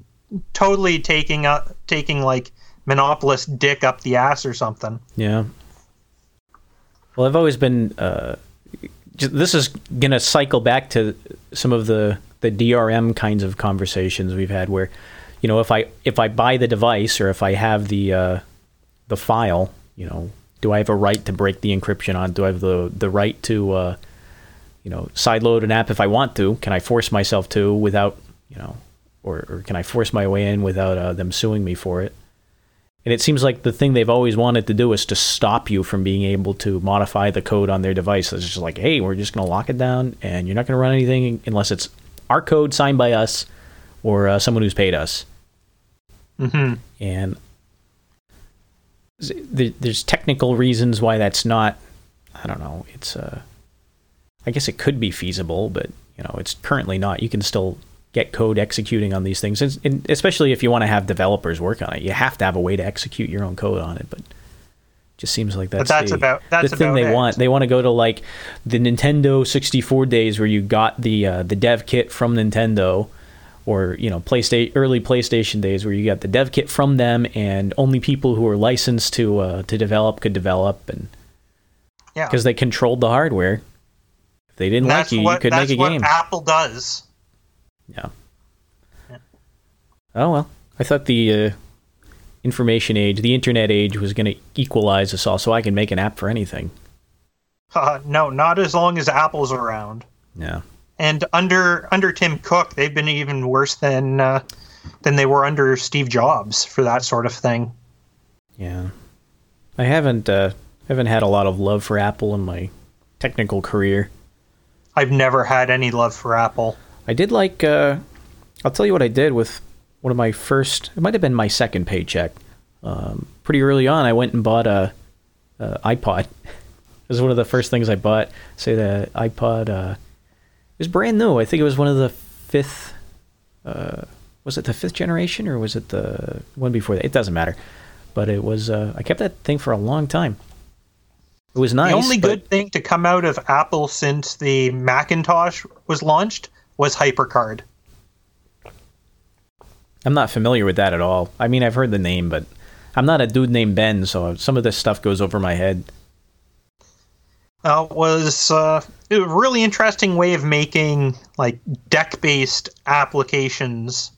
totally taking up taking like monopolist dick up the ass or something. yeah. Well, I've always been. Uh, this is gonna cycle back to some of the the DRM kinds of conversations we've had, where, you know, if I if I buy the device or if I have the uh, the file, you know, do I have a right to break the encryption on? Do I have the the right to, uh, you know, sideload an app if I want to? Can I force myself to without, you know, or, or can I force my way in without uh, them suing me for it? And it seems like the thing they've always wanted to do is to stop you from being able to modify the code on their device. It's just like, hey, we're just going to lock it down, and you're not going to run anything unless it's our code signed by us or uh, someone who's paid us. Mm-hmm. And there- there's technical reasons why that's not. I don't know. It's uh, I guess it could be feasible, but you know, it's currently not. You can still get code executing on these things, and, and especially if you want to have developers work on it, you have to have a way to execute your own code on it. But just seems like that's, that's the, about- that's the thing they it. want. They want to go to like the Nintendo 64 days where you got the uh, the dev kit from Nintendo, or you know, PlayStation early PlayStation days where you got the dev kit from them, and only people who were licensed to uh, to develop could develop, and Yeah. because they controlled the hardware. If they didn't that's like you, what, you could make a what game. Apple does. Yeah. Oh well, I thought the uh, information age, the internet age, was going to equalize us all, so I can make an app for anything. Uh, no, not as long as Apple's around. Yeah. And under under Tim Cook, they've been even worse than uh, than they were under Steve Jobs for that sort of thing. Yeah. I haven't uh, haven't had a lot of love for Apple in my technical career. I've never had any love for Apple. I did like. Uh, I'll tell you what I did with one of my first. It might have been my second paycheck. Um, pretty early on, I went and bought a, a iPod. it was one of the first things I bought. Say the iPod. Uh, it was brand new. I think it was one of the fifth. Uh, was it the fifth generation or was it the one before that? It doesn't matter. But it was. Uh, I kept that thing for a long time. It was nice. the only good thing to come out of Apple since the Macintosh was launched was HyperCard. I'm not familiar with that at all. I mean, I've heard the name, but I'm not a dude named Ben, so some of this stuff goes over my head. uh, was uh, a really interesting way of making like deck-based applications.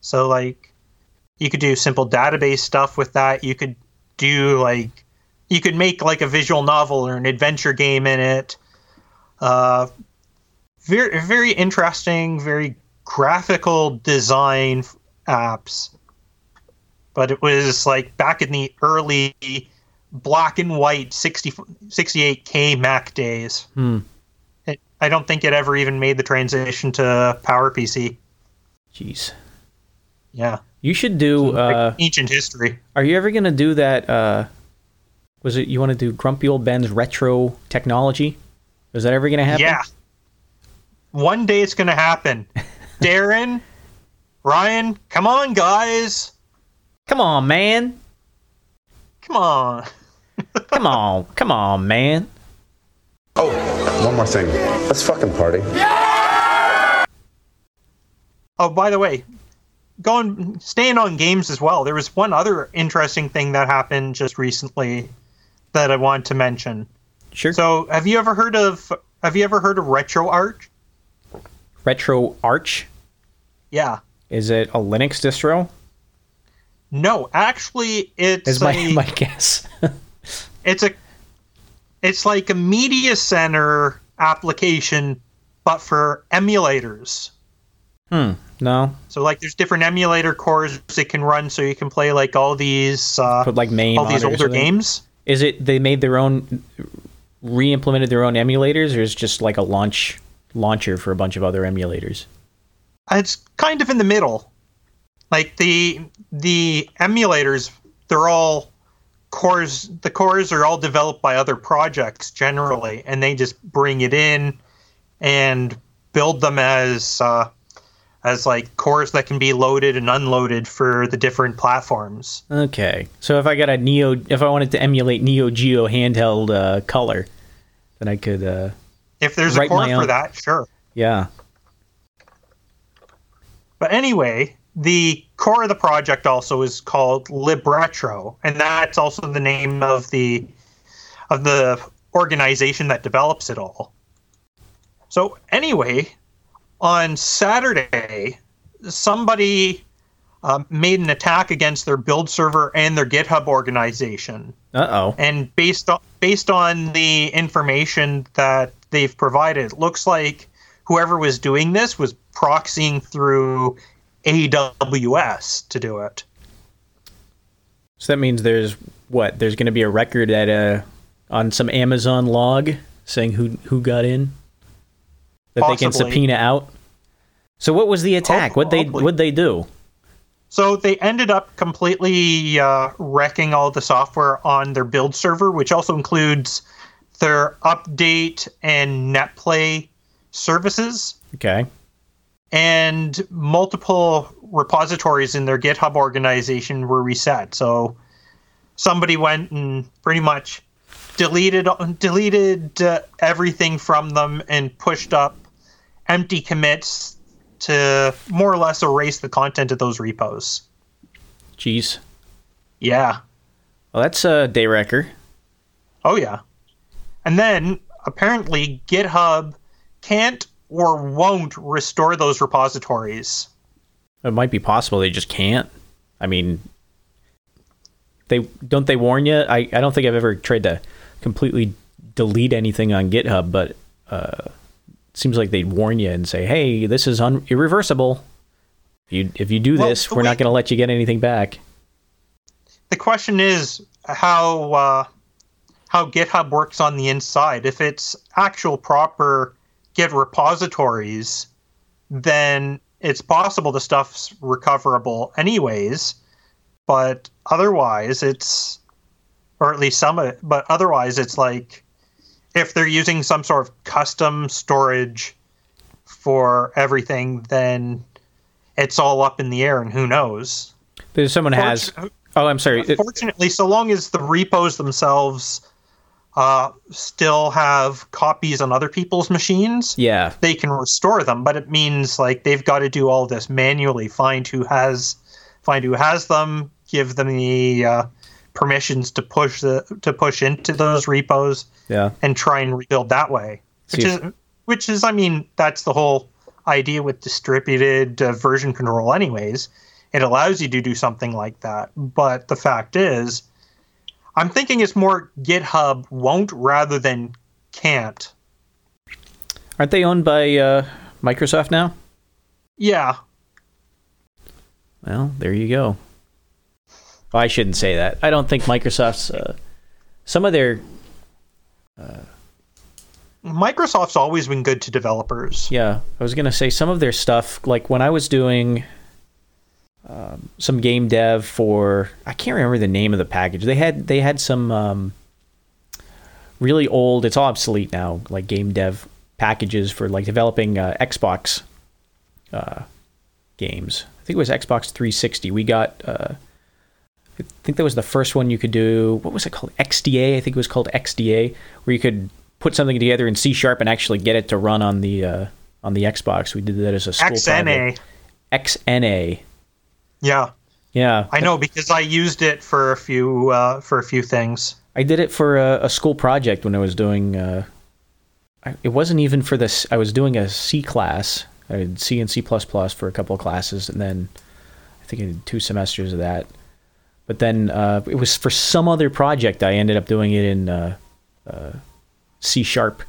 So like you could do simple database stuff with that. You could do like you could make like a visual novel or an adventure game in it. Uh, very very interesting, very graphical design apps. But it was like back in the early black and white 60, 68k Mac days. Hmm. It, I don't think it ever even made the transition to PowerPC. Jeez. Yeah, You should do. Uh, ancient history. are you ever gonna do that? Uh, was it you want to do Grumpy Old Ben's retro technology? Is that ever gonna happen? Yeah. One day it's gonna happen. Darren, Ryan, come on, guys. Come on, man. Come on. Come on. Come on, man. Oh, one more thing. Let's fucking party. Oh, by the way, going staying on games as well. There was one other interesting thing that happened just recently that I wanted to mention. Sure. So, have you ever heard of have you ever heard of RetroArch? Retro Arch. Yeah. Is it a Linux distro? No, actually, it's Is my a, my guess. it's a it's like a media center application, but for emulators. hmm. No. So like, there's different emulator cores that can run, so you can play like all these uh, Put like main all these on it or older games. Is it they made their own, re-implemented their own emulators, or is it just like a launch launcher for a bunch of other emulators? It's kind of in the middle. Like the the emulators, they're all cores. The cores are all developed by other projects generally, and they just bring it in and build them as uh, as like cores that can be loaded and unloaded for the different platforms. Okay, so if I got a Neo, if I wanted to emulate Neo Geo handheld uh, color, then I could. Uh, If there's a core for own- that, sure. yeah. But anyway, the core of the project also is called Libretro, and that's also the name of the of the organization that develops it all. So anyway, on Saturday, somebody um, made an attack against their build server and their GitHub organization. Uh oh. And based on based on the information that they've provided, it looks like whoever was doing this was proxying through AWS to do it. So that means there's what? There's going to be a record at a on some Amazon log saying who who got in that they can subpoena out. So what was the attack? What they what they do? So they ended up completely uh, wrecking all the software on their build server, which also includes their update and netplay services Okay. And multiple repositories in their GitHub organization were reset. So somebody went and pretty much deleted deleted uh, everything from them and pushed up empty commits to more or less erase the content of those repos. Jeez. Yeah. Well, that's a day wrecker. Oh yeah. And then apparently GitHub can't or won't restore those repositories. It might be possible they just can't. I mean, they don't they warn you? I, I don't think I've ever tried to completely delete anything on GitHub, but uh, it seems like they'd warn you and say, "Hey, this is un- irreversible. If you if you do Well, this, we're way- not going to let you get anything back." the question is how uh, how GitHub works on the inside. If it's actual proper Git repositories, then it's possible the stuff's recoverable anyways. But otherwise, it's or at least some of it. But otherwise, it's like if they're using some sort of custom storage for everything, then it's all up in the air, and who knows. There's someone has. Oh, I'm sorry. Fortunately, so long as the repos themselves uh, still have copies on other people's machines, yeah, they can restore them. But it means like they've got to do all this manually. Find who has, find who has them, give them the uh, permissions to push the to push into those repos, yeah. and try and rebuild that way. Which See is, which is, I mean, that's the whole idea with distributed uh, version control. Anyways, it allows you to do something like that. But the fact is, I'm thinking it's more GitHub won't rather than can't. Aren't they owned by uh, Microsoft now? Yeah, Well, there you go. Well, I shouldn't say that. I don't think Microsoft's uh, some of their Microsoft's always been good to developers. yeah. I was gonna say some of their stuff. Like when I was doing um, some game dev for I can't remember the name of the package. They had they had some um, really old. It's all obsolete now. Like game dev packages for like developing uh, Xbox uh, games. I think it was Xbox 360. We got. Uh, I think that was the first one you could do. What was it called? XDA. I think it was called XDA, where you could put something together in C sharp and actually get it to run on the uh, on the Xbox. We did that as a school XNA. project. XNA. Yeah, Yeah, I know because I used it for a few uh, for a few things. I did it for a, a school project when I was doing. Uh, I, it wasn't even for this. I was doing a C class. I did C and C plus plus for a couple of classes, and then I think I did two semesters of that. But then uh, it was for some other project. I ended up doing it in uh, uh, C sharp.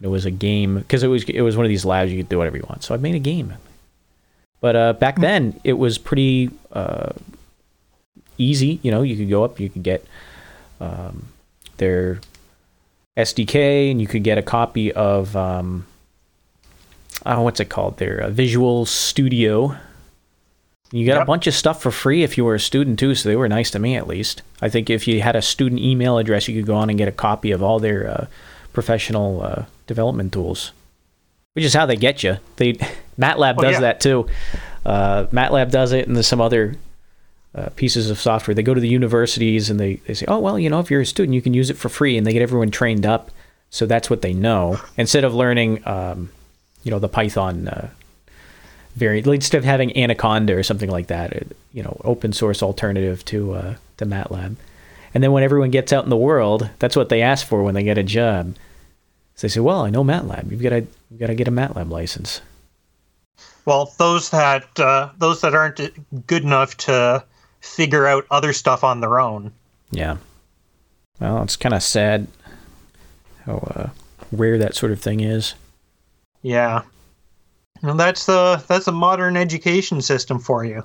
It was a game because it was it was one of these labs you could do whatever you want. So I made a game. But uh, back then it was pretty uh, easy. You know, you could go up, you could get um, their SDK, and you could get a copy of um, oh, what's it called? Their uh, Visual Studio. You got a bunch of stuff for free if you were a student too, so they were nice to me at least. I think if you had a student email address, you could go on and get a copy of all their uh, professional uh, development tools, which is how they get you. They MATLAB Oh, does yeah. that too. Uh, MATLAB does it, and there's some other uh, pieces of software. They go to the universities and they, they say, oh, well, you know, if you're a student, you can use it for free. And they get everyone trained up. So that's what they know. Instead of learning, um, you know, the Python uh, variant, instead of having Anaconda or something like that, uh, you know, open source alternative to, uh, to MATLAB. And then when everyone gets out in the world, that's what they ask for when they get a job. So they say, well, I know MATLAB. You've got to, you've got to get a MATLAB license. Well, those that uh, those that aren't good enough to figure out other stuff on their own. Yeah. Well, it's kind of sad how uh, rare that sort of thing is. Yeah. Well, that's the that's a modern education system for you.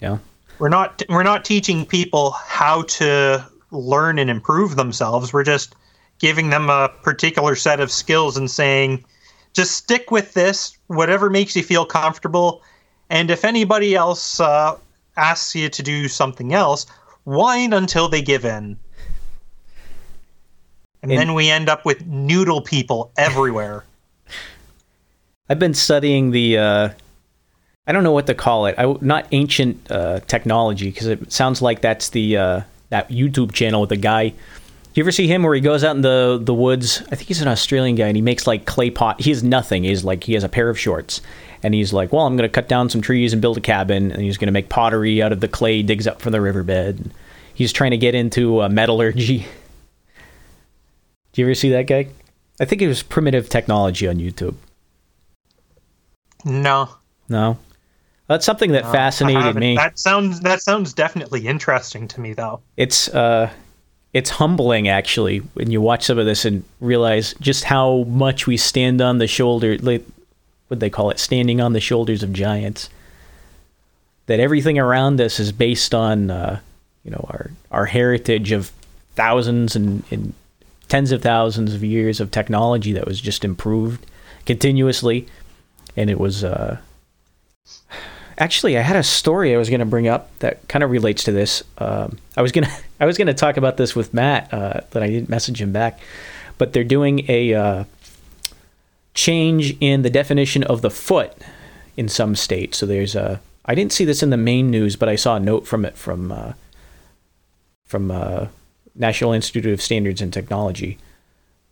Yeah. We're not we're not teaching people how to learn and improve themselves. We're just giving them a particular set of skills and saying, just stick with this, whatever makes you feel comfortable. And if anybody else uh, asks you to do something else, whine until they give in. And, And- then we end up with noodle people everywhere. I've been studying the. Uh, I don't know what to call it. I not ancient uh, technology because it sounds like that's the uh, that YouTube channel with the guy. You ever see him where he goes out in the the woods? I think he's an Australian guy and he makes like clay pot. He has nothing. He's like he has a pair of shorts and he's like, well, I'm going to cut down some trees and build a cabin and he's going to make pottery out of the clay he digs up from the riverbed. He's trying to get into uh, metallurgy. Do you ever see that guy? I think it was primitive technology on YouTube. No. No, that's something that I fascinated me. That sounds that sounds definitely interesting to me though. It's uh, it's humbling actually when you watch some of this and realize just how much we stand on the shoulder. Like, what they call it, standing on the shoulders of giants. That everything around us is based on, uh, you know, our our heritage of thousands and, and tens of thousands of years of technology that was just improved continuously, and it was. Uh, Actually, I had a story I was going to bring up that kind of relates to this. Um, I was gonna I was gonna talk about this with Matt, uh, but I didn't message him back. But they're doing a uh, change in the definition of the foot in some states. So there's a I didn't see this in the main news, but I saw a note from it from uh, from uh, National Institute of Standards and Technology,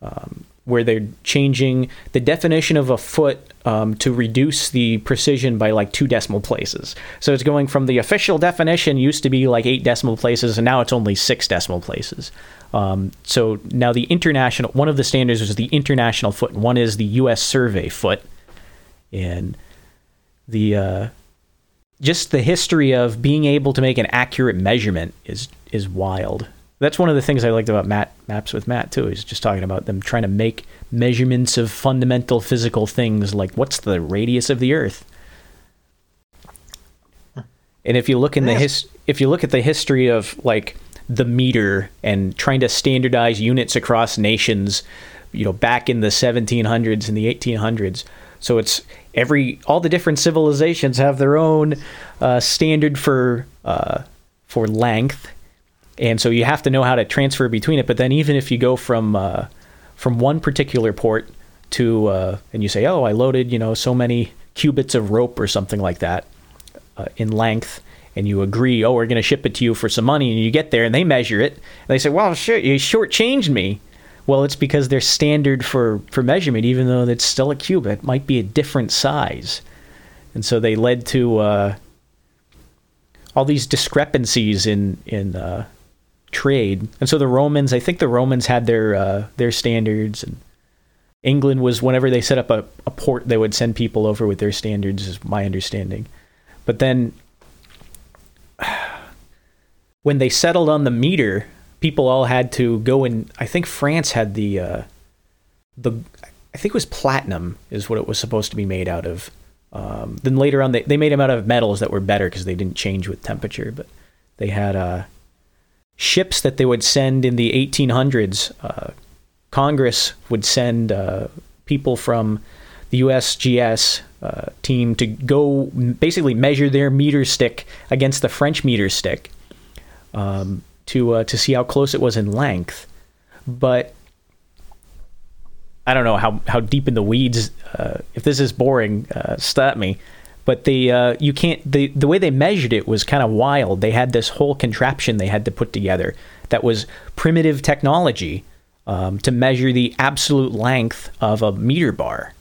um, where they're changing the definition of a foot um, to reduce the precision by like two decimal places. So it's going from the official definition used to be like eight decimal places, and now it's only six decimal places. Um, so now the international one of the standards is the international foot, and one is the U.S. Survey foot, and the uh, just the history of being able to make an accurate measurement is is wild. That's one of the things I liked about Matt Maps with Mat too. He's just talking about them trying to make measurements of fundamental physical things like what's the radius of the Earth. And if you look in the his, if you look at the history of like the meter and trying to standardize units across nations, you know, back in the 1700s and the 1800s. So it's every all the different civilizations have their own uh, standard for uh, for length, and so you have to know how to transfer between it. But then even if you go from uh, from one particular port to uh, and you say, oh, I loaded you know so many cubits of rope or something like that uh, in length, and you agree, oh, we're going to ship it to you for some money, and you get there and they measure it, and they say, well, shit, you shortchanged me. Well, it's because their standard for, for measurement, even though it's still a cubit, might be a different size. And so they led to uh, all these discrepancies in, in uh, trade. And so the Romans, I think the Romans had their, uh, their standards. And England was, whenever they set up a, a port, they would send people over with their standards, is my understanding. But then when they settled on the meter, people all had to go and I think France had the uh, the I think it was platinum is what it was supposed to be made out of. Um, then later on, they, they made them out of metals that were better because they didn't change with temperature. But they had uh, ships that they would send in the 1800s. Uh, Congress would send uh, people from the USGS uh, team to go basically measure their meter stick against the French meter stick um, to uh, to see how close it was in length. But I don't know how, how deep in the weeds. Uh, if this is boring, uh, stop me. But the uh, you can't the the way they measured it was kind of wild. They had this whole contraption they had to put together that was primitive technology um, to measure the absolute length of a meter bar.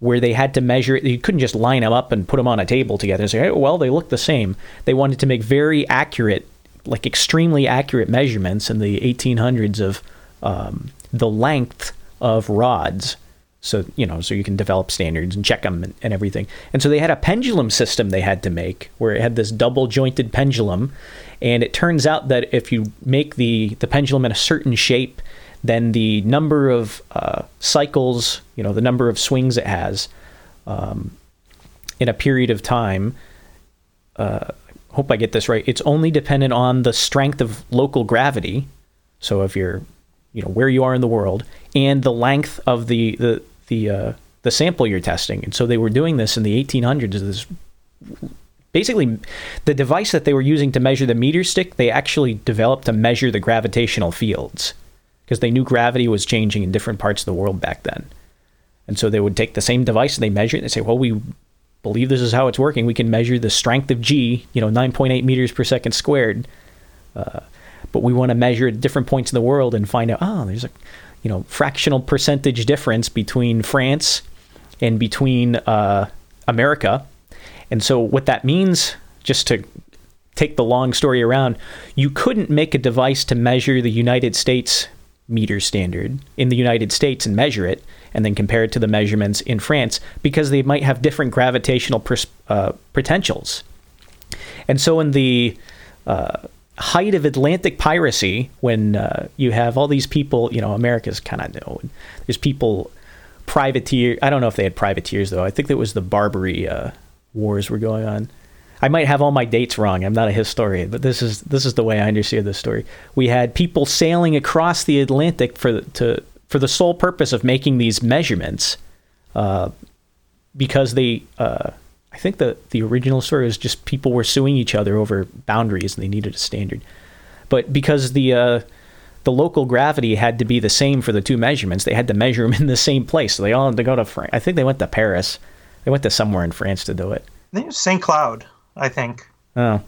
Where they had to measure it, you couldn't just line them up and put them on a table together and say, hey, well, they look the same. They wanted to make very accurate, like extremely accurate measurements in the 1800s of um, the length of rods so you know so you can develop standards and check them and, and, everything. And so they had a pendulum system they had to make where it had this double jointed pendulum. And it turns out that if you make the the pendulum in a certain shape then the number of uh, cycles you know the number of swings it has um, in a period of time uh, hope i get this right it's only dependent on the strength of local gravity. So if you're you know where you are in the world and the length of the the the uh, the sample you're testing. And so they were doing this in the 1800s. This basically the device that they were using to measure the meter stick. They actually developed to measure the gravitational fields because they knew gravity was changing in different parts of the world back then. And so they would take the same device and they measure it and they say, well, we believe this is how it's working. We can measure the strength of G, you know, 9.8 meters per second squared. Uh, but we want to measure at different points in the world and find out, oh, there's a, you know, fractional percentage difference between France and between uh, America. And so what that means, just to take the long story around, you couldn't make a device to measure the United States meter standard in the United States and measure it and then compare it to the measurements in France because they might have different gravitational pers- uh, potentials. And so, in the uh, height of Atlantic piracy, when uh, you have all these people, you know, America's kind of known. There's people privateer. I don't know if they had privateers though. I think it was the Barbary uh, wars were going on. I might have all my dates wrong. I'm not a historian, but this is this is the way I understand this story. We had people sailing across the Atlantic for the, to for the sole purpose of making these measurements, uh, because they. I think the the original story was just people were suing each other over boundaries and they needed a standard, but because the uh, the local gravity had to be the same for the two measurements, they had to measure them in the same place. So they all had to go to France. I think they went to Paris. They went to somewhere in France to do it. I think it was St. Cloud. I think. Oh.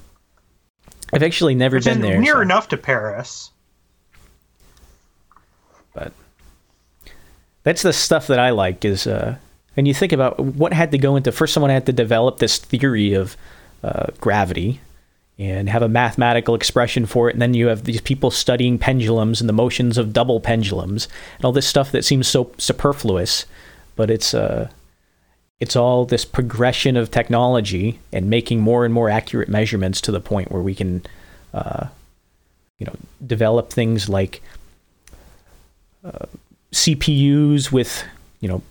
I've actually never Which been there. near so- enough to Paris. but that's the stuff that I like is uh and you think about what had to go into first someone had to develop this theory of uh, gravity and have a mathematical expression for it. And then you have these people studying pendulums and the motions of double pendulums and all this stuff that seems so superfluous but it's uh it's all this progression of technology and making more and more accurate measurements to the point where we can uh, you know develop things like uh, CPUs with you know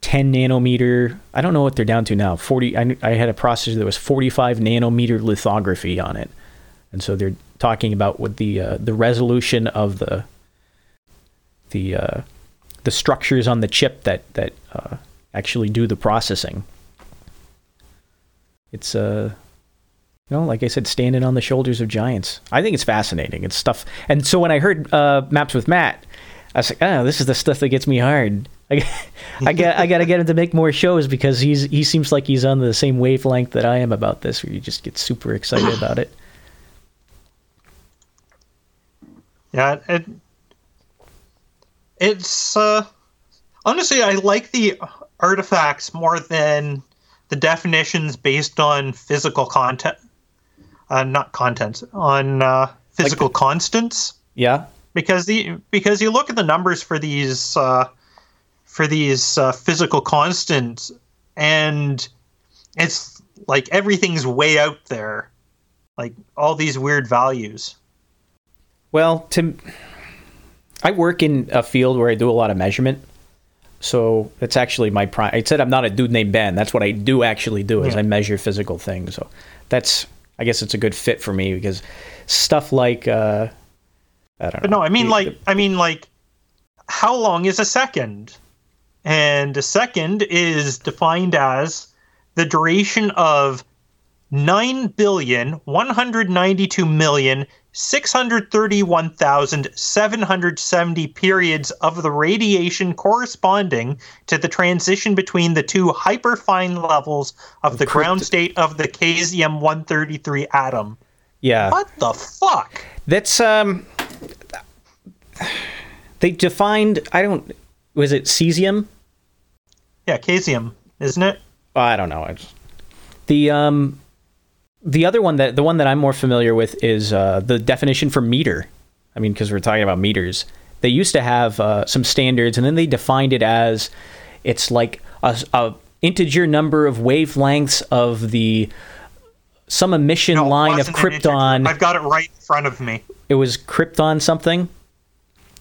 10 nanometer I don't know what they're down to now 40 I, I had a processor that was 45 nanometer lithography on it and so they're talking about what the uh, the resolution of the the uh, the structures on the chip that that uh, actually do the processing it's uh you know, like I said, standing on the shoulders of giants. I think it's fascinating. It's stuff. And so when I heard uh, Maps with Mat, I was like, oh, this is the stuff that gets me hard. I, I got I got to get him to make more shows because he's he seems like he's on the same wavelength that I am about this. Where you just get super excited about it. Yeah, it, it's uh, honestly I like the artifacts more than the definitions based on physical content, uh, not contents on uh, physical constants. Yeah. Because the because you look at the numbers for these uh, for these uh, physical constants, and it's like everything's way out there, like all these weird values. Well, to I work in a field where I do a lot of measurement. So it's actually my prime. I said I'm not a dude named Ben. That's what I do actually do is Yeah. I measure physical things. So that's I guess it's a good fit for me because stuff like uh, I don't But know. no, I mean like I mean like how long is a second? And a second is defined as the duration of nine billion one hundred ninety two million six hundred thirty one thousand seven hundred seventy periods of the radiation corresponding to the transition between the two hyperfine levels of the ground state of the cesium 133 atom. yeah. What the fuck? That's um. They defined. I don't. Was it cesium? Yeah, cesium, isn't it? I don't know. It's, the um, the other one that the one that I'm more familiar with is uh, the definition for meter. I mean, because we're talking about meters. They used to have uh, some standards, and then they defined it as it's like a, a integer number of wavelengths of the some emission No, line of wasn't an integer. krypton. I've got it right in front of me. It was krypton something.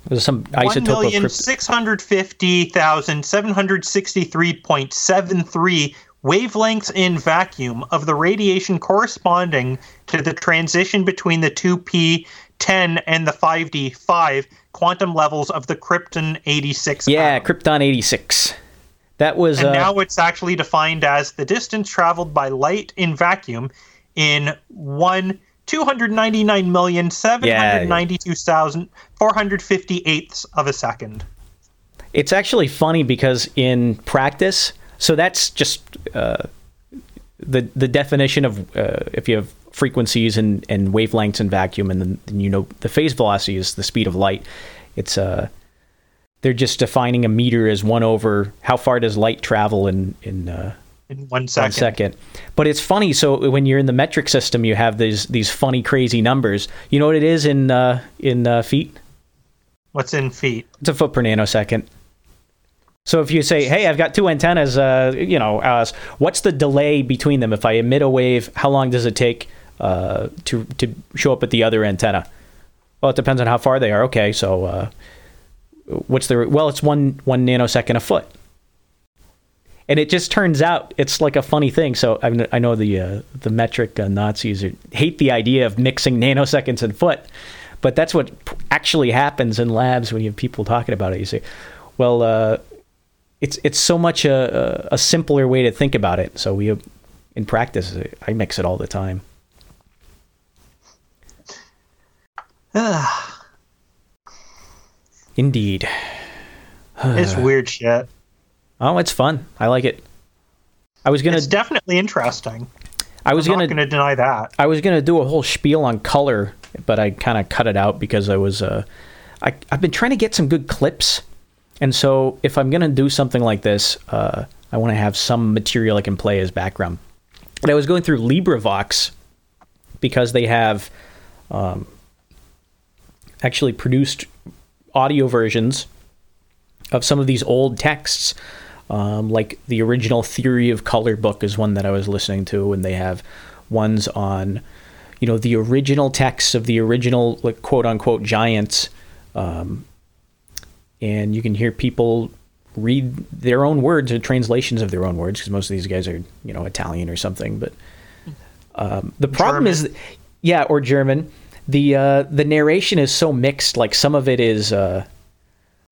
Was some One of million krypton. six hundred fifty thousand seven hundred sixty-three point seven three wavelengths in vacuum of the radiation corresponding to the transition between the two p ten and the five d five quantum levels of the krypton eighty-six. Yeah, Krypton 86. That was and uh, now it's actually defined as the distance traveled by light in vacuum in one two hundred ninety nine million seven hundred ninety two thousand four hundred fifty eighths of a second. It's actually funny because in practice, so that's just uh, the the definition of uh, if you have frequencies and, and wavelengths in vacuum, and then, then you know the phase velocity is the speed of light. It's uh, they're just defining a meter as one over how far does light travel in in uh, in one second. One second. But it's funny. So when you're in the metric system, you have these these funny, crazy numbers. You know what it is in uh, in uh, feet? What's in feet? It's a foot per nanosecond. So if you say, "Hey, I've got two antennas," uh, you know, uh, what's the delay between them? If I emit a wave, how long does it take uh, to to show up at the other antenna? Well, it depends on how far they are. Okay, so uh, what's the well? It's one one nanosecond a foot, and it just turns out it's like a funny thing. So I, I know the uh, the metric uh, Nazis hate the idea of mixing nanoseconds and foot, but that's what actually happens in labs when you have people talking about it. You say, well uh, it's it's so much a, a simpler way to think about it. So we, in practice, I mix it all the time. Indeed. it's weird shit. Oh, it's fun. I like it. I was gonna. It's definitely interesting. I was I'm gonna not gonna deny that. I was gonna do a whole spiel on color, but I kind of cut it out because I was. Uh, I I've been trying to get some good clips and so, if I'm going to do something like this, uh, I want to have some material I can play as background. And I was going through LibriVox because they have um, actually produced audio versions of some of these old texts. Um, like the original Theory of Color book is one that I was listening to, and they have ones on, you know, the original texts of the original, like quote unquote, giants. Um, and you can hear people read their own words or translations of their own words because most of these guys are you know Italian or something. But um, the problem German. is, yeah, or German. The uh, the narration is so mixed. Like some of it is, uh,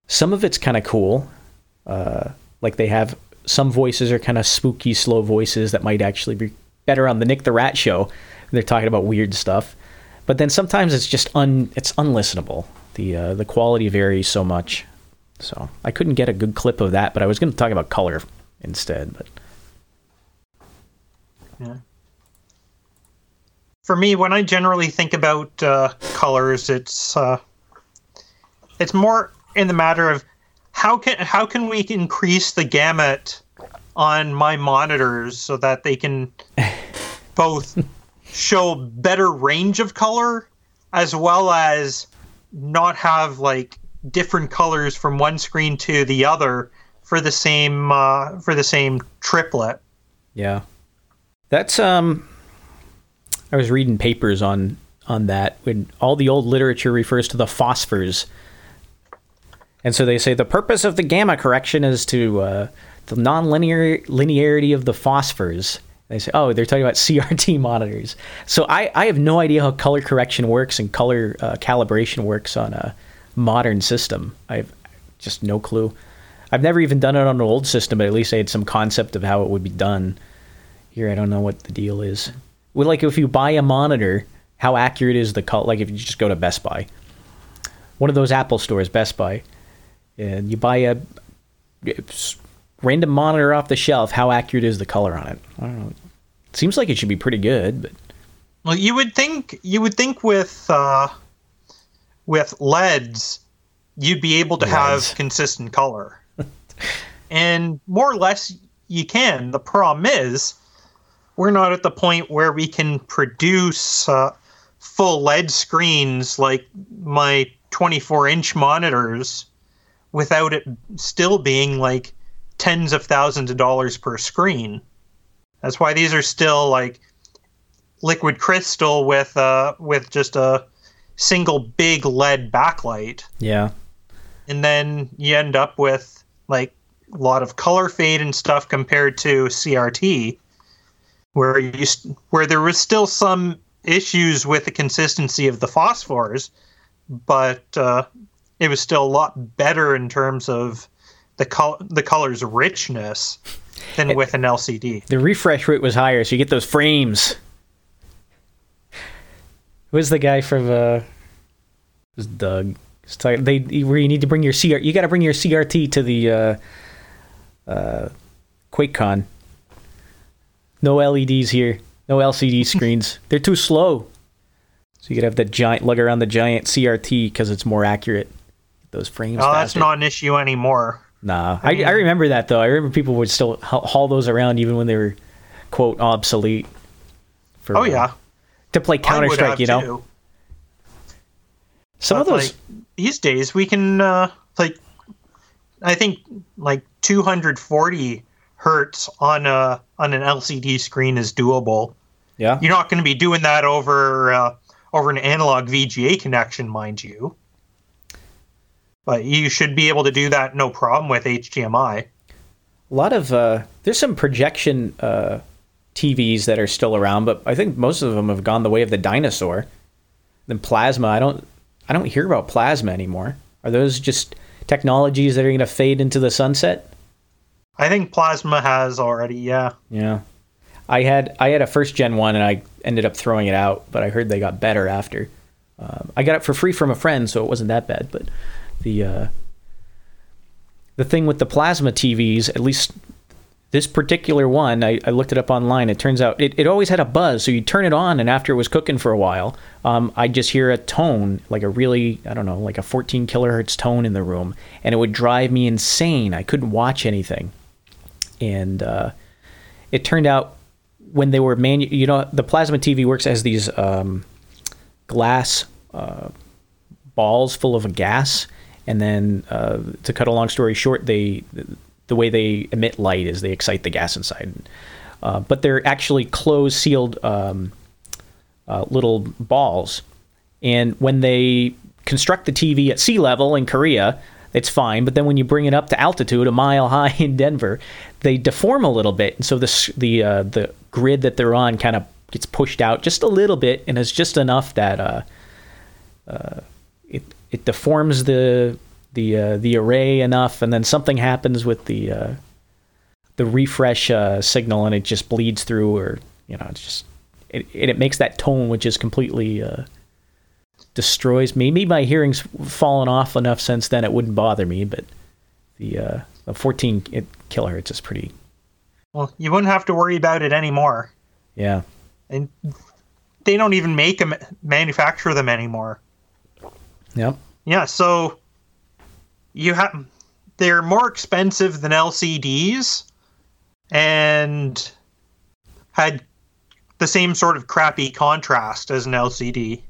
some of it's kind of cool. Uh, like they have some voices are kind of spooky, slow voices that might actually be better on the Nick the Rat show. They're talking about weird stuff, but then sometimes it's just un it's unlistenable. The uh, the quality varies so much. So I couldn't get a good clip of that, but I was going to talk about color instead. But yeah. For me, when I generally think about uh, colors, it's uh, it's more in the matter of how can how can we increase the gamut on my monitors so that they can both show better range of color as well as not have like different colors from one screen to the other for the same uh, for the same triplet. Yeah, that's um. I was reading papers on on that when all the old literature refers to the phosphors, and so they say the purpose of the gamma correction is to uh, the nonlinear linearity of the phosphors. They say, oh, they're talking about CRT monitors. So I, I have no idea how color correction works and color uh, calibration works on a modern system. I've just no clue. I've never even done it on an old system, but at least I had some concept of how it would be done. Here, I don't know what the deal is. Well, like if you buy a monitor, how accurate is the color? Like if you just go to Best Buy, one of those Apple stores, Best Buy, and you buy a random monitor off the shelf, how accurate is the color on it? I don't know. It seems like it should be pretty good, but well, you would think you would think with uh, with LEDs, you'd be able to LEDs. have consistent color. and more or less, you can. The problem is, we're not at the point where we can produce uh, full LED screens like my 24 inch monitors without it still being like tens of thousands of dollars per screen. That's why these are still like liquid crystal with uh with just a single big lead backlight. Yeah. And then you end up with like a lot of color fade and stuff compared to CRT, where you where there was still some issues with the consistency of the phosphors, but uh, it was still a lot better in terms of the col- the color's richness than it, with an LCD. The refresh rate was higher, so you get those frames. Who's the guy from? Uh, it was Doug. Talking- they where you need to bring your CR. You got to bring your CRT to the uh, uh, QuakeCon. No LEDs here. No LCD screens. They're too slow. So you could have the giant lug around the giant CRT because it's more accurate. Those frames. Oh, that's not an issue anymore. Nah, I, I remember that though. I remember people would still haul those around even when they were quote obsolete. For, Oh yeah, to play Counter Strike, you know. too. Some of those. like, these days we can uh, like I think like 240 hertz on a on an LCD screen is doable. yeah. You're not going to be doing that over uh, over an analog VGA connection, mind you. But you should be able to do that no problem with HDMI. a lot of uh, there's some projection uh, TVs that are still around, but I think most of them have gone the way of the dinosaur. Then plasma, I don't, I don't hear about plasma anymore. Are those just technologies that are going to fade into the sunset? I think Plasma has already, yeah. Yeah, I had I had a first gen one and I ended up throwing it out, but I heard they got better after. Um, I got it for free from a friend, so it wasn't that bad. But the uh, the thing with the plasma TVs, at least this particular one, I, I looked it up online. It turns out it, it always had a buzz, so you turn it on, and after it was cooking for a while, um, I just hear a tone, like a really I don't know, like a 14 kilohertz tone in the room, and it would drive me insane. I couldn't watch anything, and uh, it turned out when they were manu- you know the plasma TV works as these um, glass uh, balls full of gas, and then uh, to cut a long story short, they the way they emit light is they excite the gas inside, uh, but they're actually closed sealed um, uh, little balls, and when they construct the TV at sea level in Korea. It's fine, but then when you bring it up to altitude, a mile high in Denver, they deform a little bit, and so the the uh, the grid that they're on kind of gets pushed out just a little bit, and it's just enough that uh, uh, it deforms the the uh, the array enough, and then something happens with the uh, the refresh uh, signal, and it just bleeds through, or you know, it's just it it, it makes that tone, which is completely uh, destroys me. Maybe my hearing's fallen off enough since then; it wouldn't bother me, but the uh, the 14 kilohertz is pretty. Well, you wouldn't have to worry about it anymore. Yeah, And they don't even make them, manufacture them anymore. yep. Yeah, so you have they're more expensive than LCDs and had the same sort of crappy contrast as an LCD.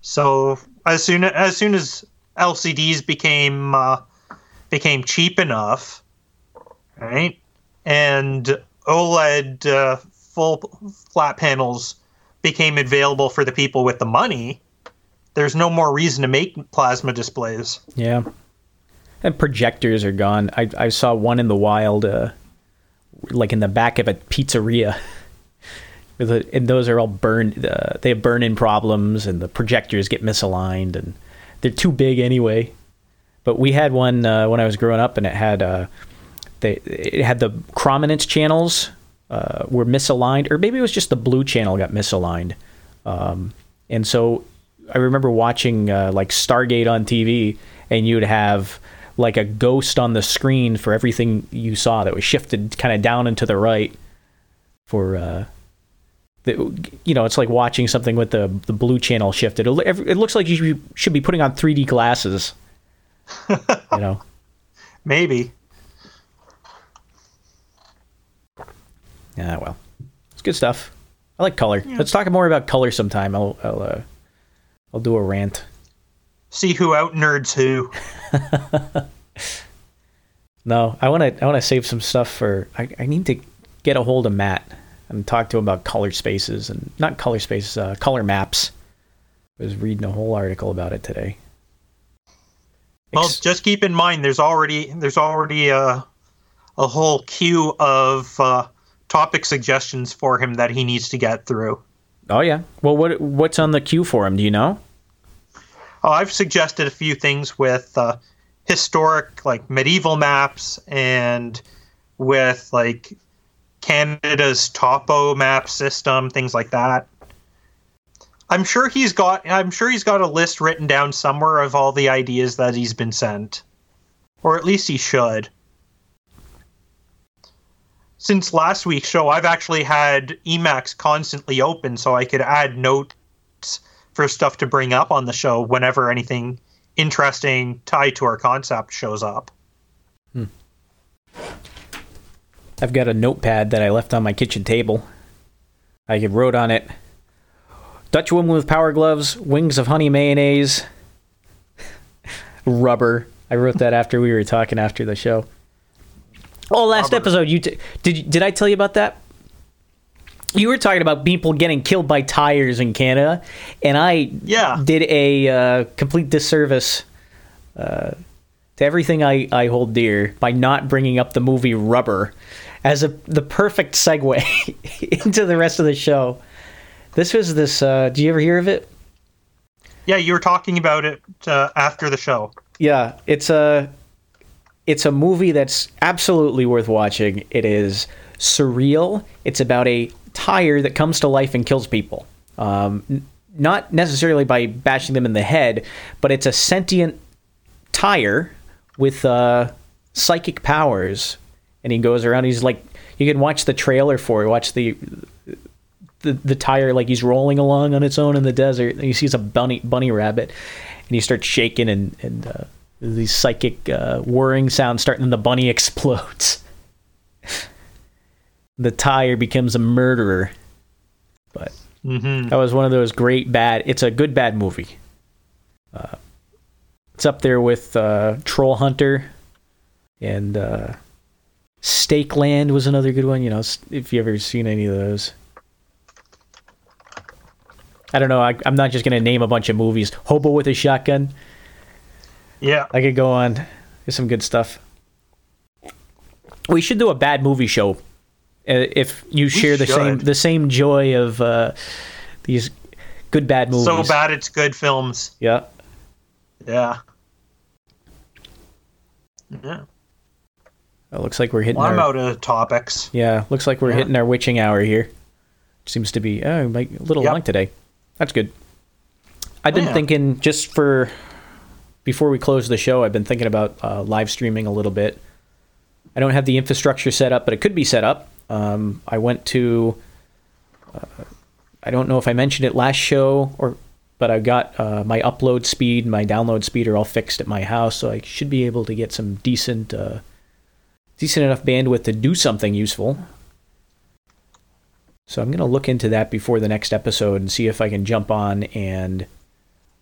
So as soon as soon as LCDs became uh, became cheap enough, right, and OLED uh, full flat panels became available for the people with the money, there's no more reason to make plasma displays. Yeah. And projectors are gone. I, I saw one in the wild, uh, like in the back of a pizzeria. And those are all burned. Uh, they have burn-in problems, and the projectors get misaligned, and they're too big anyway. But we had one uh, when I was growing up, and it had uh, they it had the prominence channels uh, were misaligned, or maybe it was just the blue channel got misaligned. Um, and so I remember watching uh, like Stargate on TV, and you'd have like a ghost on the screen for everything you saw that was shifted kind of down and to the right. For uh, the, you know, it's like watching something with the the blue channel shifted. It, it looks like you should be, putting on 3D glasses. you know. Maybe. Yeah, well, it's good stuff. I like color. Let's talk more about color sometime. I'll I'll uh, I'll do a rant. See who out nerds who. No, I want to I want to save some stuff for. I, I need to get a hold of Matt and talk to him about color spaces and not color spaces, uh, color maps. I was reading a whole article about it today. Well, Ex- just keep in mind there's already there's already a a whole queue of uh, topic suggestions for him that he needs to get through. Oh yeah. Well, what what's on the queue for him? Do you know? Oh, I've suggested a few things with uh, historic, like medieval maps, and with like Canada's topo map system, things like that. I'm sure he's got I'm sure he's got a list written down somewhere of all the ideas that he's been sent. Or at least he should. Since last week's show, I've actually had Emacs constantly open so I could add notes for stuff to bring up on the show whenever anything interesting tied to our concept shows up. Hmm. I've got a notepad that I left on my kitchen table. I wrote on it Dutch woman with power gloves, wings of honey mayonnaise, rubber. I wrote that after we were talking after the show. Oh, last episode you t- did did I tell you about that? You were talking about people getting killed by tires in Canada, and I Yeah. did a uh, complete disservice uh, to everything I, I hold dear by not bringing up the movie Rubber as a the perfect segue into the rest of the show. This was this. Uh, do you ever hear of it? Yeah, you were talking about it uh, after the show. Yeah, it's a it's a movie that's absolutely worth watching. It is surreal. It's about a tire that comes to life and kills people. Um, n- not necessarily by bashing them in the head, but it's a sentient tire with uh, psychic powers, and he goes around. He's like, you can watch the trailer for it. Watch the the, the tire like he's rolling along on its own in the desert. And he sees a bunny bunny rabbit, and he starts shaking and and uh, these psychic uh, whirring sounds start, and the bunny explodes. the tire becomes a murderer. But Mm-hmm. that was one of those great bad. It's a good bad movie. Uh, it's up there with uh, Troll Hunter, and uh, Stake Land was another good one. You know, if you ever seen any of those. I don't know. I, I'm not just gonna name a bunch of movies. Hobo with a Shotgun. Yeah. I could go on. There's some good stuff. We should do a bad movie show. Uh, if you share the same the same joy of uh, these good bad movies. So bad it's good films. Yeah. Yeah. Yeah. It looks like we're hitting Well, I'm our out of topics. yeah. Looks like we're Yeah. hitting our witching hour here. Seems to be oh like a little Yep. long today. That's good. I've been Yeah. thinking just for before we close the show. I've been thinking about uh, live streaming a little bit. I don't have the infrastructure set up, but it could be set up. Um, I went to. Uh, I don't know if I mentioned it last show or, but I got uh, my upload speed, my download speed are all fixed at my house, so I should be able to get some decent, uh, decent enough bandwidth to do something useful. So I'm gonna look into that before the next episode and see if I can jump on and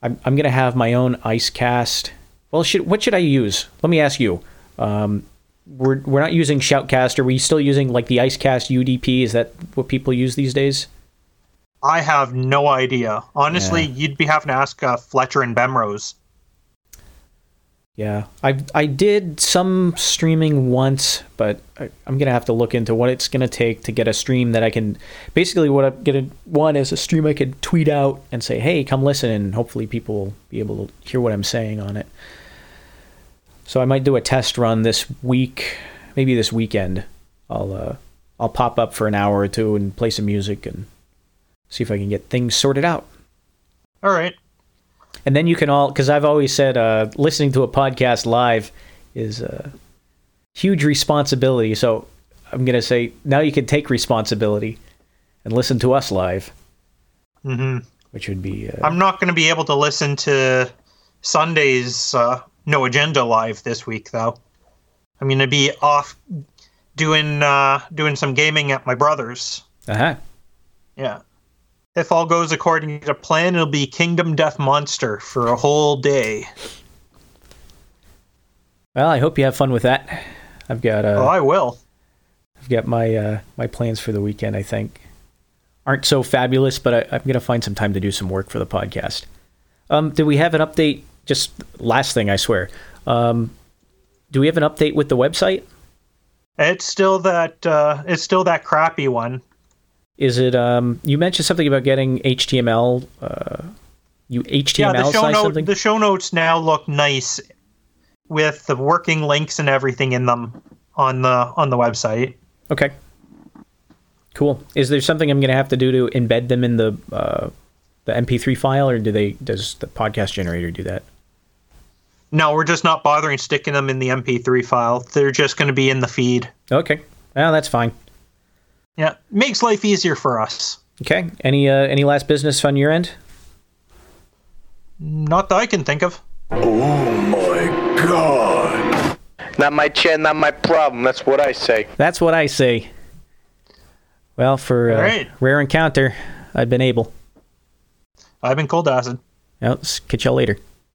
I'm I'm gonna have my own IceCast. Well, should what should I use? Let me ask you. Um, we're we're not using Shoutcast. Are we still using like the IceCast UDP? Is that what people use these days? I have no idea. Honestly, Yeah. you'd be having to ask uh, Fletcher and Bemrose. Yeah, I I did some streaming once, but I, I'm gonna have to look into what it's gonna take to get a stream that I can. Basically, what I'm gonna want is a stream I could tweet out and say, "Hey, come listen," and hopefully people will be able to hear what I'm saying on it. So I might do a test run this week, maybe this weekend. I'll uh, I'll pop up for an hour or two and play some music and see if I can get things sorted out. All right. And then you can all, because I've always said, uh, listening to a podcast live is a huge responsibility. So I'm going to say now you can take responsibility and listen to us live, hmm which would be. Uh, I'm not going to be able to listen to Sunday's uh, No Agenda live this week, though. I'm going to be off doing uh, doing some gaming at my brother's. uh-huh. Yeah. If all goes according to plan, it'll be Kingdom Death Monster for a whole day. Well, I hope you have fun with that. I've got uh, oh, I will. I've got my uh, my plans for the weekend. I think aren't so fabulous, but I, I'm going to find some time to do some work for the podcast. Um, do we have an update? Just last thing, I swear. Um, do we have an update with the website? It's still that uh, it's still that crappy one. Is it? Um, you mentioned something about getting HTML. Uh, you HTML yeah, the show note, the show notes now look nice with the working links and everything in them on the on the website. Okay. Cool. Is there something I'm going to have to do to embed them in the uh, the MP3 file, or do they? Does the podcast generator do that? No, we're just not bothering sticking them in the MP3 file. They're just going to be in the feed. Okay, well that's fine. Yeah, makes life easier for us. Okay, any uh, any last business on your end? Not that I can think of. Oh my god. Not my chin, not my problem. That's what I say. That's what I say. Well, for uh, All right. rare encounter, I've been able. I've been cold acid. Well, s- catch y'all later.